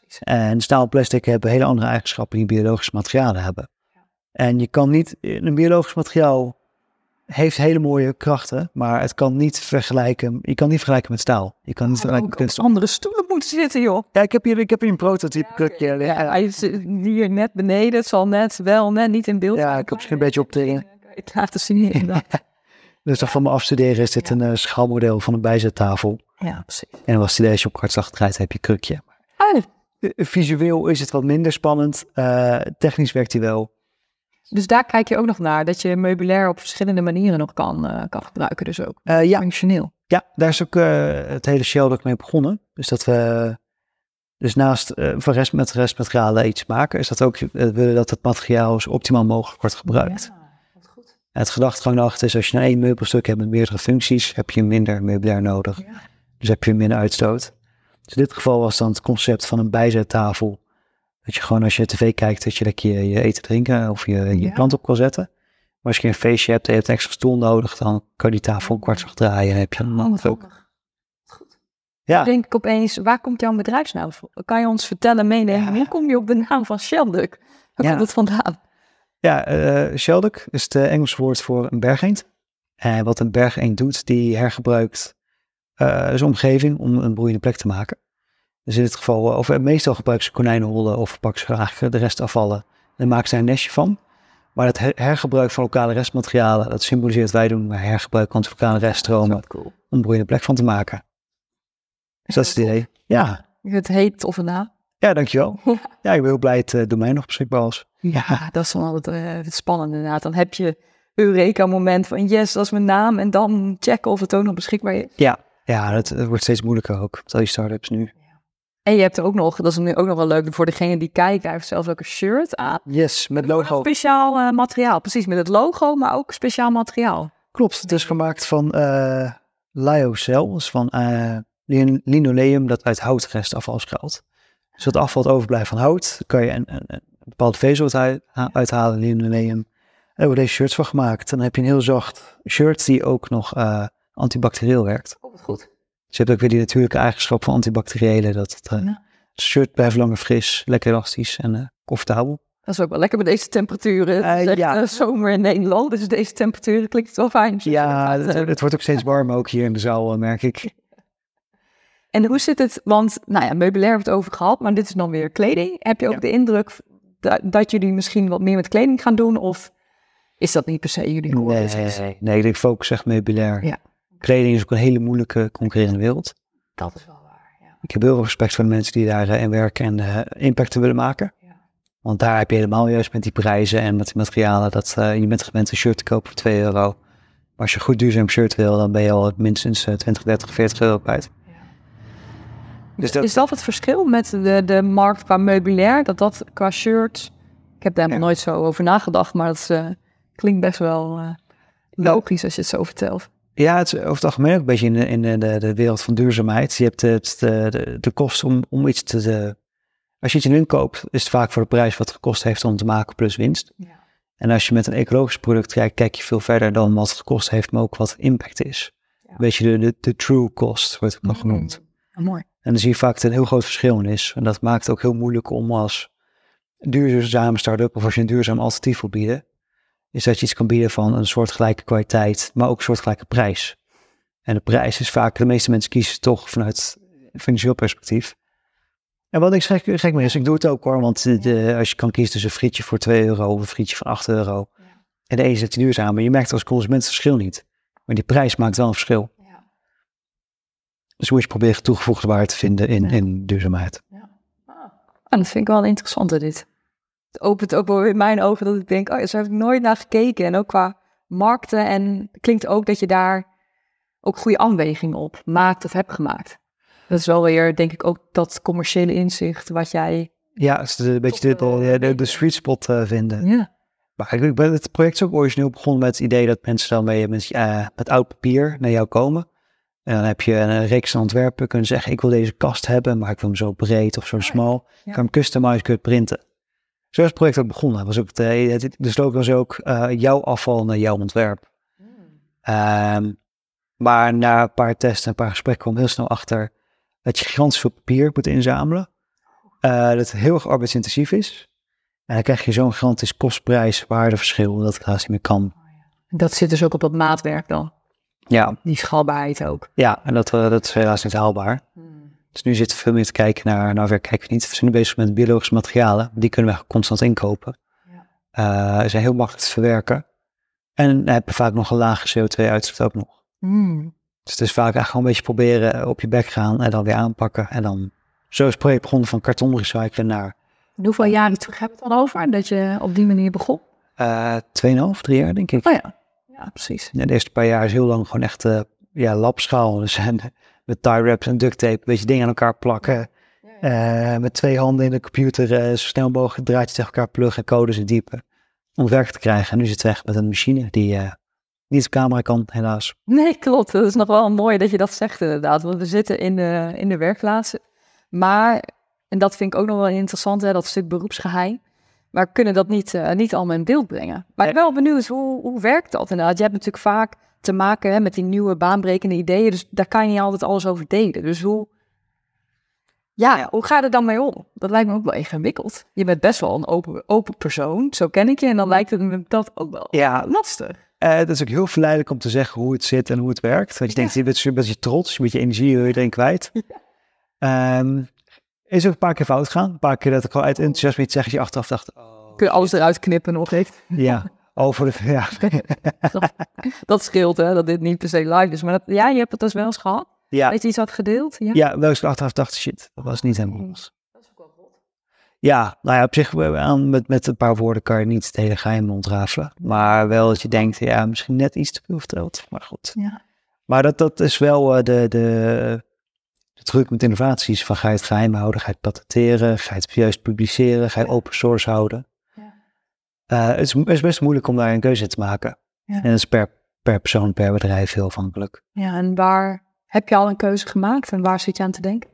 precies. En staal en plastic hebben hele andere eigenschappen die biologische materialen hebben. En je kan niet, een biologisch materiaal heeft hele mooie krachten, maar het kan niet vergelijken, je kan niet vergelijken met staal. Je kan niet vergelijken met op kunststof. andere stoelen moeten zitten, joh. Ja, ik heb hier, ik heb hier een prototype krukje. Ja, Ja, hij is eh, hier net beneden. Het zal net wel, net niet in beeld. Ja, ik heb misschien een beetje op te- Kan je het laten zien, inderdaad. Dus dat van mijn afstuderen is dit een eh, schaalmodel van een bijzettafel. Ja, precies. En als je op hartslag draait, heb je krukje. Ah, Eh, Visueel is het wat minder spannend. Eh, technisch werkt hij wel. Dus daar kijk je ook nog naar, dat je meubilair op verschillende manieren nog kan, eh, kan gebruiken, dus ook Eh, ja, functioneel. ja, daar is ook eh, het hele Sheldon mee begonnen. Dus dat we, dus naast van rest, met restmaterialen iets maken, is dat ook, willen dat het materiaal zo optimaal mogelijk wordt gebruikt. Ja. En het gedachtegang achter is, als je nou één meubelstuk hebt met meerdere functies, heb je minder meubilair nodig. Ja. Dus heb je minder uitstoot. Dus in dit geval was dan het concept van een bijzettafel. Dat je gewoon als je tv kijkt, dat je lekker je, je eten drinken of je, je plant op kan zetten. Maar als je een feestje hebt en je hebt een extra stoel nodig, dan kan je die tafel een kwartslag draaien en heb je Oh, dan wat ook. Goed. Ja. Dan denk ik opeens, waar komt jouw bedrijfsnaam voor? Kan je ons vertellen, meenemen, Ja. hoe kom je op de naam van Shelduk? Waar Ja. komt het vandaan? Ja, shelduk is het eh, Engels woord voor een bergeend. En wat een bergeend doet, die hergebruikt eh zijn omgeving om een broeiende plek te maken. Dus in dit geval, eh, of eh, meestal gebruiken ze konijnenhollen of pakken ze graag de restafvallen. En maken ze een nestje van. Maar het her- hergebruik van lokale restmaterialen, dat symboliseert wij doen. Hergebruik van lokale reststromen cool. om een broeiende plek van te maken. Dus dat is het idee. Ja, Het heet of naam. ja dankjewel. Ja, ik ben heel blij het eh, domein nog beschikbaar was. Ja, dat is dan altijd eh, het spannende inderdaad. Dan heb je Eureka-moment van yes, dat is mijn naam. En dan checken of het ook nog beschikbaar is. Ja, ja het, het wordt steeds moeilijker ook. Met al die start-ups nu. En je hebt er ook nog, dat is nu ook nog wel leuk voor degene die kijken. Hij heeft zelfs ook een shirt aan. Yes, met logo. Speciaal eh, materiaal, precies. Met het logo, maar ook speciaal materiaal. Klopt, het is gemaakt van eh lyocell, dus van lin- linoleum dat uit houtresten schuilt. Dus dat afval dat overblijft van hout, kan je een, een, een bepaalde vezel uit, ha- uithalen, linoleum. En daar worden deze shirts van gemaakt. Dan heb je een heel zacht shirt die ook nog antibacterieel werkt. Oh, wat goed. Dus hebt ook weer die natuurlijke eigenschap van antibacteriële. Dat het uh, Ja. shirt blijft langer fris, lekker elastisch en uh, comfortabel. Dat is ook wel lekker met deze temperaturen. Het Eh, ja. eh, zomer in Nederland, dus deze temperaturen klinkt het wel fijn. Ja, Eh, het, het wordt ook steeds warmer ook hier in de zaal, eh, merk ik. En hoe zit het, want nou ja, meubilair hebben we het over gehad, maar dit is dan weer kleding. Heb je ook Ja. de indruk dat, dat jullie misschien wat meer met kleding gaan doen? Of is dat niet per se jullie Nee, business? nee, nee, ik focus echt meubilair. Ja. Kleding is ook een hele moeilijke concurrerende wereld. Dat is wel waar, ja. Ik heb heel veel respect voor de mensen die daarin werken en eh, impacten willen maken. Ja. Want daar heb je helemaal juist met die prijzen en met die materialen. Dat, eh, je bent gewend een shirt te kopen voor 2 euro. Maar als je een goed duurzaam shirt wil, dan ben je al minstens eh, 20, 30, 40 euro kwijt. Dus dat, Is dat het verschil met de, de markt qua meubilair? Dat dat qua shirt, ik heb daar helemaal Ja. nooit zo over nagedacht, maar dat eh, klinkt best wel eh, logisch als je het zo vertelt. Ja, het is over het algemeen ook een beetje in de, in de, de, wereld van duurzaamheid. Je hebt het, de, de, de kost om, om iets te... De, als je iets in inkoopt, is het vaak voor de prijs wat het gekost heeft om te maken plus winst. Ja. En als je met een ecologisch product kijkt, kijk je veel verder dan wat het gekost heeft, maar ook wat impact is. Ja. Weet je, de, de, de true cost wordt het nog genoemd. Ah, mooi. En dan zie je vaak dat er een heel groot verschil in is. En dat maakt het ook heel moeilijk om als duurzame start-up of als je een duurzaam alternatief wil bieden, is dat je iets kan bieden van een soortgelijke kwaliteit, maar ook een soortgelijke prijs. En de prijs is vaak, de meeste mensen kiezen toch vanuit financieel perspectief. En wat ik gek, gek mee is, ik doe het ook hoor, want de- de, als je kan kiezen tussen een frietje voor 2 euro of een frietje van 8 euro. Ja. En de ene zit duurzaam, maar je merkt als consument het verschil niet. Maar die prijs maakt wel een verschil. Ja. Dus moet je proberen toegevoegde waarde te vinden in, Ja. in duurzaamheid. En dat vind ik wel interessant dit. Het opent ook wel weer in mijn ogen dat ik denk, oh, zo heb ik nooit naar gekeken. En ook qua markten en klinkt ook dat je daar ook goede afwegingen op maakt of hebt gemaakt. Dat is wel weer, denk ik, ook dat commerciële inzicht wat jij... Ja, is de- een beetje de, Toch, eh, de, de, de sweet spot eh, vinden. Ja. Maar ik, ik ben het project is ook origineel begonnen met het idee dat mensen dan mee met, eh, met oud papier naar jou komen. En dan heb je een reeks aan ontwerpen, kunnen zeggen ik wil deze kast hebben, maar ik wil hem zo breed of zo ja. smal. Ja. Kan hem customize, kun je printen. Zo is het project ook begonnen. Was ook de, het- de slogan was ook eh, jouw afval naar jouw ontwerp. Ehm, maar na een paar testen en een paar gesprekken kwam heel snel achter dat je gigantisch veel papier moet inzamelen. Eh, dat het heel erg arbeidsintensief is. En dan krijg je zo'n gigantisch kostprijs, waardeverschil, dat het haast niet meer kan. Dat zit dus ook op dat maatwerk dan. Ja, Die schaalbaarheid ook. ja en dat, eh, dat is helaas niet haalbaar. Dus nu zitten we veel meer te kijken naar, nou ver kijken we niet. We zijn nu bezig met biologische materialen. Die kunnen we constant inkopen. Ja. Eh, ze zijn heel makkelijk te verwerken. En dan heb je vaak nog een lage CO2-uitstoot ook nog. Hmm. Dus het is vaak eigenlijk gewoon een beetje proberen op je bek gaan en dan weer aanpakken. En dan, zo is het project begonnen van karton recyclen naar En hoeveel jaren terug hebben we het dan over dat je op die manier begon? eh 2,5, 3 jaar denk ik. Oh ja, ja precies. Ja, de eerste paar jaar is heel lang gewoon echt eh ja, labschaal. Dus en, met tie wraps en duct tape, een beetje dingen aan elkaar plakken. Eh, met twee handen in de computer eh, zo snel mogelijk draadjes tegen elkaar pluggen en codes in diepen. Om het werk te krijgen. En nu zit het echt met een machine die eh, niet op camera kan, helaas. Nee, klopt. Dat is nog wel mooi dat je dat zegt inderdaad. Want we zitten in de, in de werkplaatsen. Maar, en dat vind ik ook nog wel interessant, hè, dat stuk beroepsgeheim. Maar kunnen dat niet, niet allemaal in beeld brengen. Maar ik ben wel benieuwd, hoe, hoe werkt dat inderdaad? Je hebt natuurlijk vaak te maken hè, met die nieuwe baanbrekende ideeën. Dus daar kan je niet altijd alles over delen. Dus hoe, ja, hoe ga je er dan mee om? Dat lijkt me ook wel ingewikkeld. Je bent best wel een open, open persoon, zo ken ik je. En dan lijkt het me dat ook wel Ja, lastig. Eh, het is ook heel verleidelijk om te zeggen hoe het zit en hoe het werkt. Want je denkt, je bent een beetje trots, je bent je energie je erin kwijt. Ehm, is ook een paar keer fout gegaan. Een paar keer dat ik al uit enthousiasme iets zeg, je achteraf dacht, oh, Kun je alles eruit knippen nog even? ja, over de, ja. Dat scheelt, hè, dat dit niet per se live is. Maar dat, ja, je hebt het dus wel eens gehad. ja, Dat je iets had gedeeld. Ja. ja, wel eens achteraf dacht, shit, dat was niet helemaal ons. Dat is ook wel rot. Ja, nou ja, op zich eh, aan, met, met een paar woorden kan je niet het hele geheim ontrafelen. Maar wel dat je denkt, ja, misschien net iets te veel verteld. Maar goed. Ja. Maar dat, dat is wel eh, de, de, de truc met innovaties. Van ga je het geheim houden, ga je het patenteren, ga je het juist publiceren, ga je open source houden. Eh, het, is, het is best moeilijk om daar een keuze te maken. Ja. En dat is per, per persoon, per bedrijf heel afhankelijk. ja, en waar heb je al een keuze gemaakt en waar zit je aan te denken?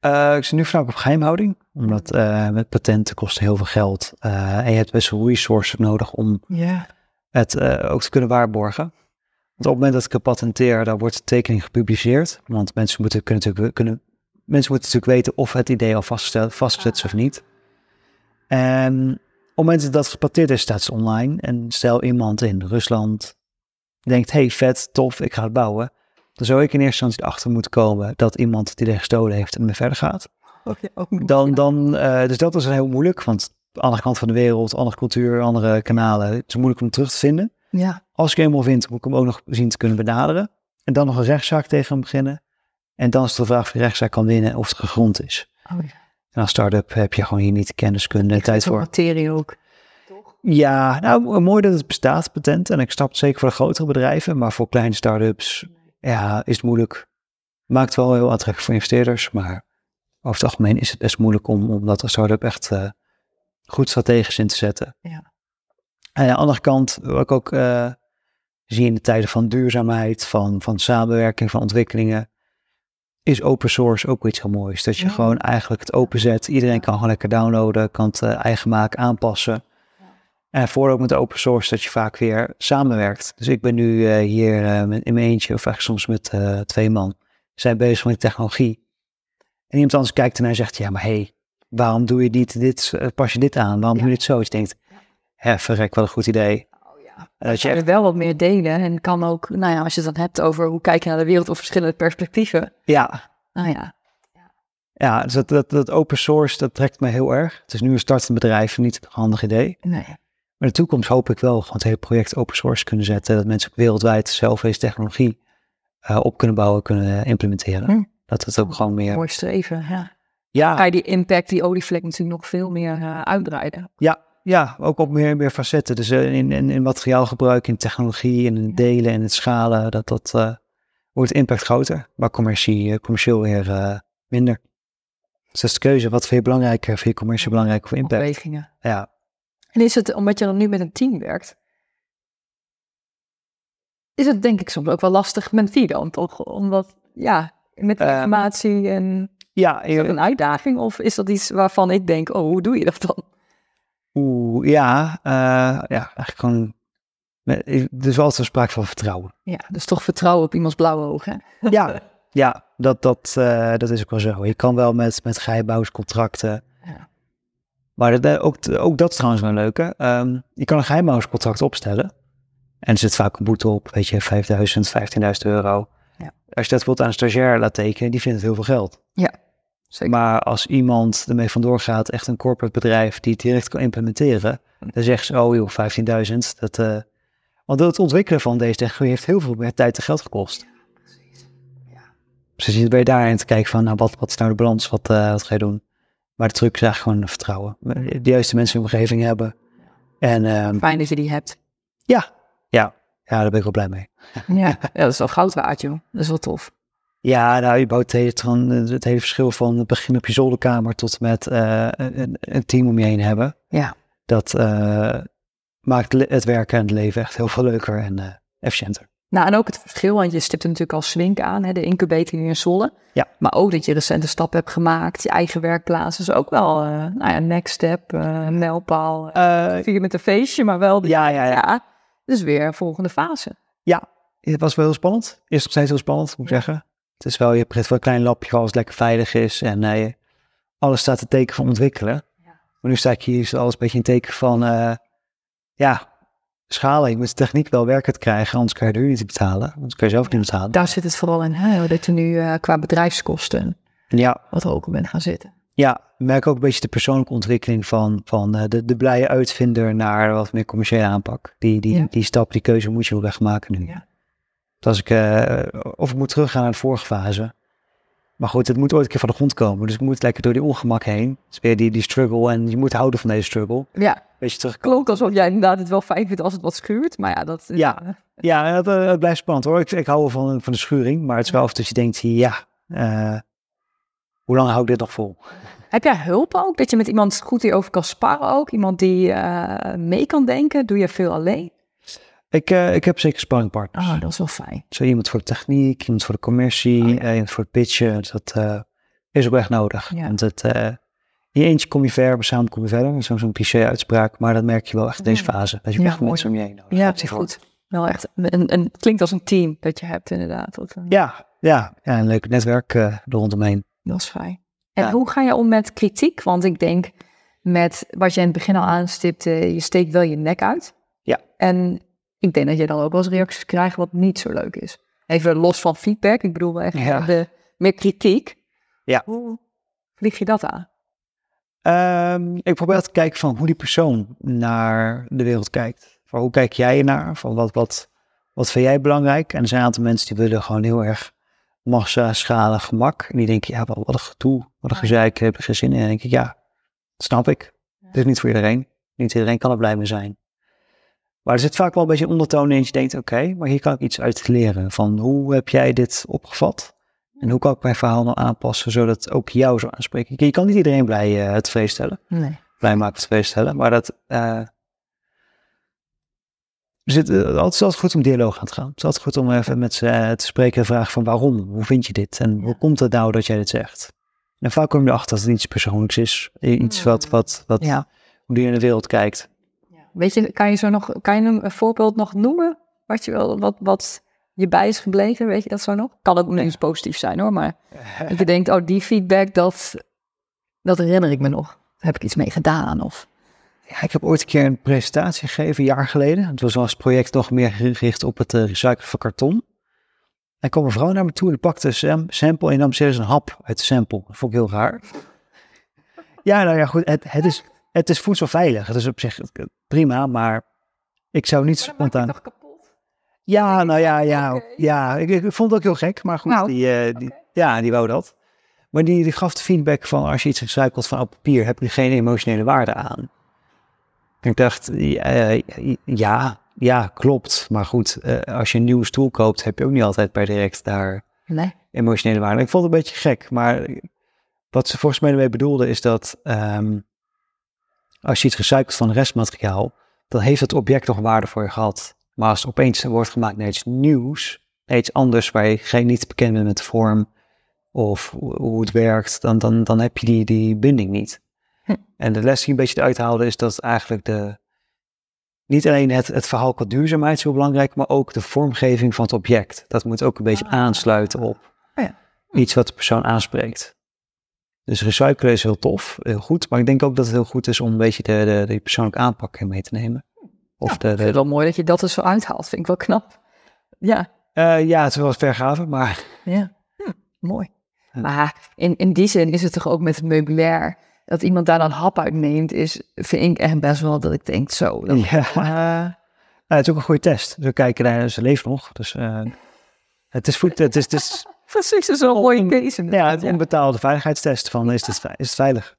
Eh, ik zit nu voornamelijk op geheimhouding, omdat eh, met patenten kosten heel veel geld. En je hebt best wel resources nodig om Ja. het ook te kunnen waarborgen. op het moment dat ik het patenteer, dan wordt de tekening gepubliceerd. Want mensen moeten, kunnen, natuurlijk, kunnen, mensen moeten natuurlijk weten of het idee al vastgezet is of niet. En op het moment dat het gepatenteerd is, staat het online. En stel iemand in Rusland denkt, hey vet, tof, ik ga het bouwen. Dan zou ik in eerste instantie erachter moeten komen dat iemand het idee gestolen heeft en ermee verder gaat. Dan, dan, uh, dus dat is heel moeilijk, want de andere kant van de wereld, andere cultuur, andere kanalen, het is moeilijk om terug te vinden. Ja. Als ik hem eenmaal vind, moet ik hem ook nog zien te kunnen benaderen. En dan nog een rechtszaak tegen hem beginnen. En dan is de vraag of je rechtszaak kan winnen of het gegrond is. Oh, ja. En als start-up heb je gewoon hier niet de kenniskunde, Ik tijd voor. materie ook. Ja, nou mooi dat het bestaat, patent. En ik snap het zeker voor de grotere bedrijven, maar voor kleine start-ups ja, is het moeilijk. Maakt wel heel aantrekkelijk voor investeerders, maar over het algemeen is het best moeilijk om, om dat als start-up echt eh, goed strategisch in te zetten. Ja. En aan de andere kant, wat ik ook eh, zie in de tijden van duurzaamheid, van, van samenwerking, van ontwikkelingen, is open source ook iets heel moois. Dat je Ja. gewoon eigenlijk het openzet. Iedereen kan gewoon lekker downloaden, kan het eh, eigen maken, aanpassen. En voor ook met open source dat je vaak weer samenwerkt. Dus ik ben nu eh, hier met, in mijn eentje, of eigenlijk soms met twee man, zijn bezig met technologie. En iemand anders kijkt ernaar en zegt, ja maar hé, hey, waarom doe je niet dit, pas je dit aan? Waarom Ja. doe je dit zo? Dus je denkt, hè, verrek, wat een goed idee. En dat je je echt, wel wat meer delen en kan ook, nou ja, als je het dan hebt over hoe kijk je naar de wereld of verschillende perspectieven. ja, Nou ja, ja dus dat, dat, dat open source, dat trekt me heel erg. Het is nu een startend bedrijf, niet een handig idee. nee. Maar in de toekomst hoop ik wel gewoon het hele project open source kunnen zetten. Dat mensen ook wereldwijd zelf deze technologie eh, op kunnen bouwen, kunnen implementeren. Hm. Dat het ook gewoon meer... mooi streven. Ja. Ga Ja, je die impact, die olievlek natuurlijk nog veel meer eh, uitbreiden. ja, ja, ook op meer, meer facetten. Dus eh, in, in, in materiaalgebruik, in technologie, en in delen en het schalen, dat, dat eh, wordt impact groter. Maar commercie, eh, commercieel weer minder. Dus dat is de keuze. Wat vind je belangrijker? Vind je commercie belangrijker of impact? Afwegingen. Ja, En is het, omdat je dan nu met een team werkt, is het denk ik soms ook wel lastig met dan toch? Omdat, ja, met Ehm, informatie en ja, is dat een uitdaging of is dat iets waarvan ik denk, oh, hoe doe je dat dan? Oeh, ja, eh, ja, eigenlijk gewoon. Er is altijd een sprake van vertrouwen. Ja, dus toch vertrouwen op iemands blauwe ogen. hè? Ja, ja dat, dat, eh, dat is ook wel zo. Je kan wel met, met geheimhoudingscontracten. Ja. Maar dat, ook, ook dat is trouwens wel een leuke. Ehm, je kan een geheimhoudingscontract opstellen. En er zit vaak een boete op, weet je, 5000, 15.000 euro. Ja. Als je dat bijvoorbeeld aan een stagiair laat tekenen, die vindt het heel veel geld. Zeker. Maar als iemand ermee vandoor gaat, echt een corporate bedrijf die het direct kan implementeren, dan zegt ze, oh joh, 15.000, dat... eh want het ontwikkelen van deze technologie heeft heel veel meer tijd en geld gekost. Dus je ben je daarin te kijken van, nou, wat, wat is nou de balans, wat, eh, wat ga je doen? Maar de truc is eigenlijk gewoon vertrouwen. De juiste mensen in de omgeving hebben. En ehm, Fijn dat je die hebt. ja, ja, ja, daar ben ik wel blij mee. Ja, ja dat is wel goud waard, joh. Dat is wel tof. Ja, nou, je bouwt het het hele verschil van het begin op je zolderkamer tot met eh, een, een team om je heen hebben. Ja. Dat eh, maakt het werken en het leven echt heel veel leuker en eh, efficiënter. Nou, en ook het verschil, want je stipt natuurlijk al Swink aan, hè, de incubator hier in Zwolle. Ja. Maar ook dat je recente stap hebt gemaakt, je eigen werkplaats. is ook wel, nou ja, next step, een mijlpaal. Vier met een feestje, maar wel... ja, ja, ja, ja, dus weer een volgende fase. Het was wel heel spannend. Is nog steeds heel spannend, moet ik zeggen. Het is wel, je begint wel een klein lapje, waar alles lekker veilig is. En eh, alles staat te teken van ontwikkelen. Ja. Maar nu sta ik hier, is alles een beetje een teken van, eh, ja, schalen. Je moet de techniek wel werkend krijgen, anders kan je de huur niet betalen. Anders kan je zelf niet betalen. Daar zit het vooral in, hè, dat je nu eh, qua bedrijfskosten En ja, wat hoger bent gaan zitten. Ja, ik merk ook een beetje de persoonlijke ontwikkeling van, van de, de blije uitvinder naar wat meer commerciële aanpak. Die, die, Ja. die stap, die keuze moet je ook echt maken nu. Ja. Dus als ik, eh, of ik moet teruggaan naar de vorige fase. Maar goed, het moet ooit een keer van de grond komen. Dus ik moet lekker door die ongemak heen. Weer die, die struggle en je moet houden van deze struggle. Ja, Beetje terug. klonk alsof jij inderdaad het wel fijn vindt als het wat schuurt. Maar ja, dat... Ja. Ja, het, eh, het blijft spannend hoor. Ik, ik hou wel van, van de schuring. Maar het is wel of dat je denkt, ja, eh, hoe lang hou ik dit nog vol? Heb jij hulp ook? Dat je met iemand goed hierover kan sparren ook? Iemand die mee kan denken? Doe je veel alleen? Ik, eh, ik heb zeker sparringpartners. Oh, dat is wel fijn. Zo iemand voor de techniek, iemand voor de commercie, Oh, ja. eh, iemand voor het pitchen. Dus dat eh, is ook echt nodig. Ja. Want het, in je eentje kom je ver, maar samen kom je verder. Dat is Zo'n zo'n cliché uitspraak, maar dat merk je wel echt in deze fase. Dat je Ja, echt mooi. mensen om je heen nodig Ja, dat is goed. Wel echt, en, en het klinkt als een team dat je hebt inderdaad. Dat, Ja, ja, ja een leuk netwerk er rondomheen. Dat is fijn. En hoe ga je om met kritiek? Want ik denk met wat je in het begin al aanstipte, je steekt wel je nek uit. Ja. En ik denk dat je dan ook wel eens reacties krijgt wat niet zo leuk is. Even los van feedback, ik bedoel echt Ja. de, meer kritiek. Ja. Hoe vlieg je dat aan? Ehm, ik probeer te kijken van hoe die persoon naar de wereld kijkt. Van hoe kijk jij ernaar? Van wat, wat, wat vind jij belangrijk? En er zijn een aantal mensen die willen gewoon heel erg massa, schalen, gemak. En die denken, ja, wat wat een gedoe, wat een gezeik, ik heb er geen zin in. En dan denk ik, ja, dat snap ik. Het is niet voor iedereen. Niet iedereen kan er blij mee zijn. Maar er zit vaak wel een beetje een ondertoon in dat je denkt, oké, maar hier kan ik iets uit leren. Van hoe heb jij dit opgevat? En hoe kan ik mijn verhaal nou aanpassen, zodat het ook jou zou aanspreken? Je- kan niet iedereen blij eh tevreden stellen Nee. blij maken of tevreden stellen. Maar dat. er zit, eh, het is altijd goed om dialoog aan te gaan. Het is altijd goed om even met ze te spreken en vragen van waarom? Hoe vind je dit? En hoe komt het nou dat jij dit zegt? En vaak kom je erachter dat het iets persoonlijks is. Iets wat, wat, wat Ja. hoe die in de wereld kijkt. Weet je, kan je zo nog, kan je een voorbeeld nog noemen? Wat je wel, wat, wat je bij is gebleven, weet je dat zo nog? Kan ook nog eens positief zijn hoor, maar dat je denkt, oh die feedback, dat, dat herinner ik me nog. Daar heb ik iets mee gedaan of... Ja, ik heb ooit een keer een presentatie gegeven, een jaar geleden. Het was als project nog meer gericht op het eh, recyclen van karton. En kwam een vrouw naar me toe en pakte een sam- sample en nam serieus een hap uit de sample. Dat vond ik heel raar. Ja, nou ja, goed. Het, het, is, het is voedselveilig. Het is op zich prima, maar ik zou niet spontaan... kapot? Ja, nou ja, ja, ja. Ik, ik vond het ook heel gek, maar goed, Nou, die, eh, die, ja, die wou dat. Maar die, die gaf de feedback van als je iets recycelt van op papier, heb je geen emotionele waarde aan. En ik dacht, ja, eh, ja, ja, klopt. Maar goed, eh, als je een nieuwe stoel koopt, heb je ook niet altijd per direct daar Nee. emotionele waarde. Ik vond het een beetje gek, maar wat ze volgens mij ermee bedoelde is dat ehm, als je iets recycelt van restmateriaal, dan heeft het object nog waarde voor je gehad. Maar als het opeens wordt gemaakt naar iets nieuws, naar iets anders waar je geen niet bekend bent met de vorm of hoe het werkt, dan, dan, dan heb je die, die binding niet. Hm. En de les die een beetje uit haalde is dat eigenlijk de, niet alleen het, het verhaal qua duurzaamheid is heel belangrijk, maar ook de vormgeving van het object. Dat moet ook een beetje Ah. aansluiten op Oh ja. iets wat de persoon aanspreekt. Dus recyclen is heel tof, heel goed. Maar ik denk ook dat het heel goed is om een beetje de, de, die persoonlijke aanpak mee te nemen. Of Ja, de, Ik vind de, het wel mooi dat je dat er zo uithaalt. Vind ik wel knap. Ja, eh, ja, het is wel vergaven, maar ja. Hm, mooi. Ja. Maar in, in die zin is het toch ook met het meubilair... dat iemand daar dan hap uit neemt, is, vind ik echt best wel dat ik denk zo. Dat, ja. het is ook een goede test. We kijken naar, ze leeft nog. Dus eh, het is goed. Het is, het is precies, dat is een mooie case. ja, het onbetaalde veiligheidstest van is het, is het veilig?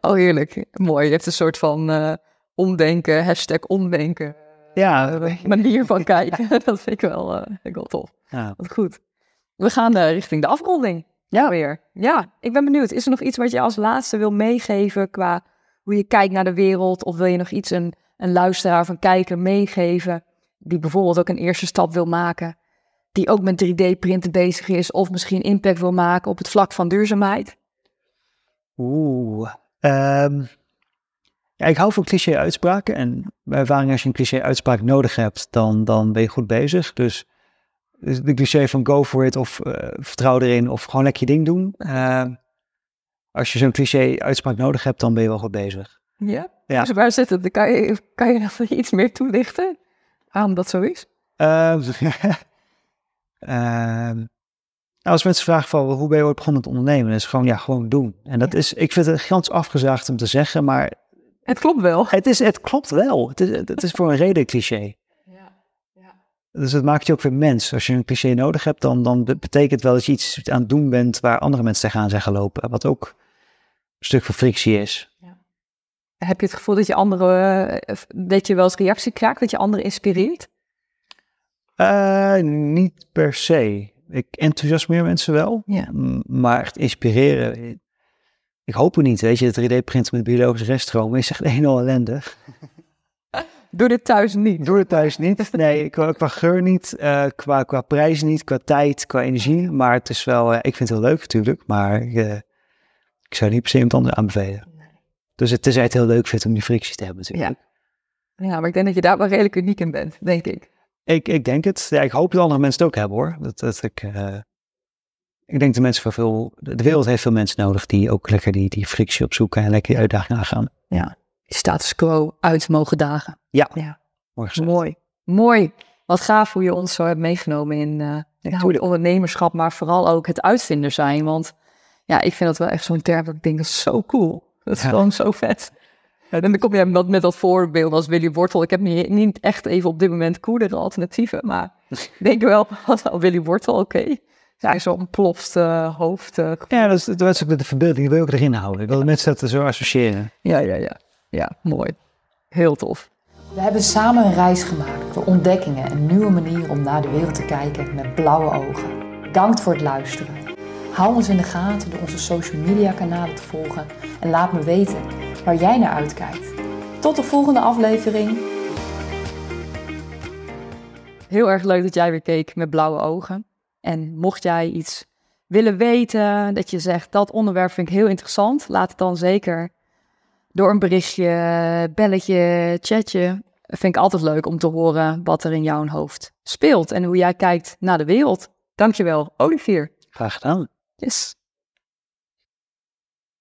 Oh, heerlijk. Mooi. Je hebt een soort van eh, omdenken, hashtag omdenken Ja, manier van kijken. dat vind ik wel, eh, vind ik wel tof. ja. Wat goed. We gaan eh, richting de afronding. Ja. Weer. Ja, ik ben benieuwd. Is er nog iets wat je als laatste wil meegeven qua hoe je kijkt naar de wereld? Of wil je nog iets een, een luisteraar van kijker meegeven die bijvoorbeeld ook een eerste stap wil maken? Die ook met 3D-printen bezig is of misschien impact wil maken op het vlak van duurzaamheid? Oeh. Ehm, ja, ik hou van cliché-uitspraken. En bij ervaring, als je een cliché-uitspraak nodig hebt, dan, dan ben je goed bezig. Dus, dus de cliché van go for it of eh, vertrouw erin of gewoon lekker je ding doen. Ehm, als je zo'n cliché-uitspraak nodig hebt, dan ben je wel goed bezig. Ja. Ja. Dus waar zit het? Kan je, kan je dat iets meer toelichten? Waarom dat zo is? Ehm, nou, als mensen vragen van hoe ben je ooit begonnen met ondernemen, dan is het gewoon ja, gewoon doen. En dat Ja. is, ik vind het gigantisch afgezaagd om te zeggen, maar Het klopt wel. het, is, het klopt wel. Het is, het is voor een reden een cliché. Ja. ja. Dus het maakt je ook weer mens. Als je een cliché nodig hebt, dan, dan be- betekent wel dat je iets aan het doen bent waar andere mensen tegenaan zijn gelopen. Wat ook een stuk van frictie is. Heb je het gevoel dat je anderen, eh, dat je wel eens reactie krijgt, dat je anderen inspireert? Eh, niet per se. Ik enthousiasmeer mensen wel. Ja. Maar echt inspireren, ik hoop het niet. Weet je, het 3D-printen met biologische reststromen is echt een en al ellende. Doe dit thuis niet. Doe het thuis niet. Nee, qua, qua geur niet, eh, qua, qua prijs niet, qua tijd, qua energie. Maar het is wel, eh, ik vind het heel leuk natuurlijk, maar ik zou niet per se iemand anders aanbevelen. Dus het is echt heel leuk vindt om die frictie te hebben natuurlijk. Ja. Ja, maar ik denk dat je daar wel redelijk uniek in bent, denk ik. Ik, ik denk het. Ja, ik hoop dat andere mensen het ook hebben hoor. Dat, dat ik, uh, ik denk dat mensen voor veel. De wereld heeft veel mensen nodig die ook lekker die, die frictie opzoeken en lekker die uitdaging aangaan. Ja, status quo uit mogen dagen. Ja, Ja. mooi. Mooi. Mooi. Wat gaaf hoe je ons zo hebt meegenomen in uh, het ondernemerschap, maar vooral ook het uitvinder zijn. Want ja, ik vind dat wel echt zo'n term dat ik denk, dat is zo cool. Dat is Ja. gewoon zo vet. Ja, dan kom je met, met dat voorbeeld als Willy Wortel. Ik heb niet, niet echt even op dit moment coolere alternatieven, maar ik denk wel, wat nou Willy Wortel, oké. Ja, zo'n ploft eh, hoofd. eh, Ja, dat is, dat is ook de verbeelding. Die wil ik erin houden. Ik wil mensen dat zo associëren. ja, ja, ja. Ja, mooi. Heel tof. We hebben samen een reis gemaakt door ontdekkingen en nieuwe manieren om naar de wereld te kijken met blauwe ogen. Bedankt voor het luisteren. Hou ons in de gaten door onze social media kanalen te volgen en laat me weten waar jij naar uitkijkt. Tot de volgende aflevering. Heel erg leuk dat jij weer keek met blauwe ogen. En mocht jij iets willen weten, dat je zegt dat onderwerp vind ik heel interessant, laat het dan zeker door een berichtje, belletje, chatje. Vind ik altijd leuk om te horen wat er in jouw hoofd speelt en hoe jij kijkt naar de wereld. Dankjewel, Olivier. Graag gedaan. Yes.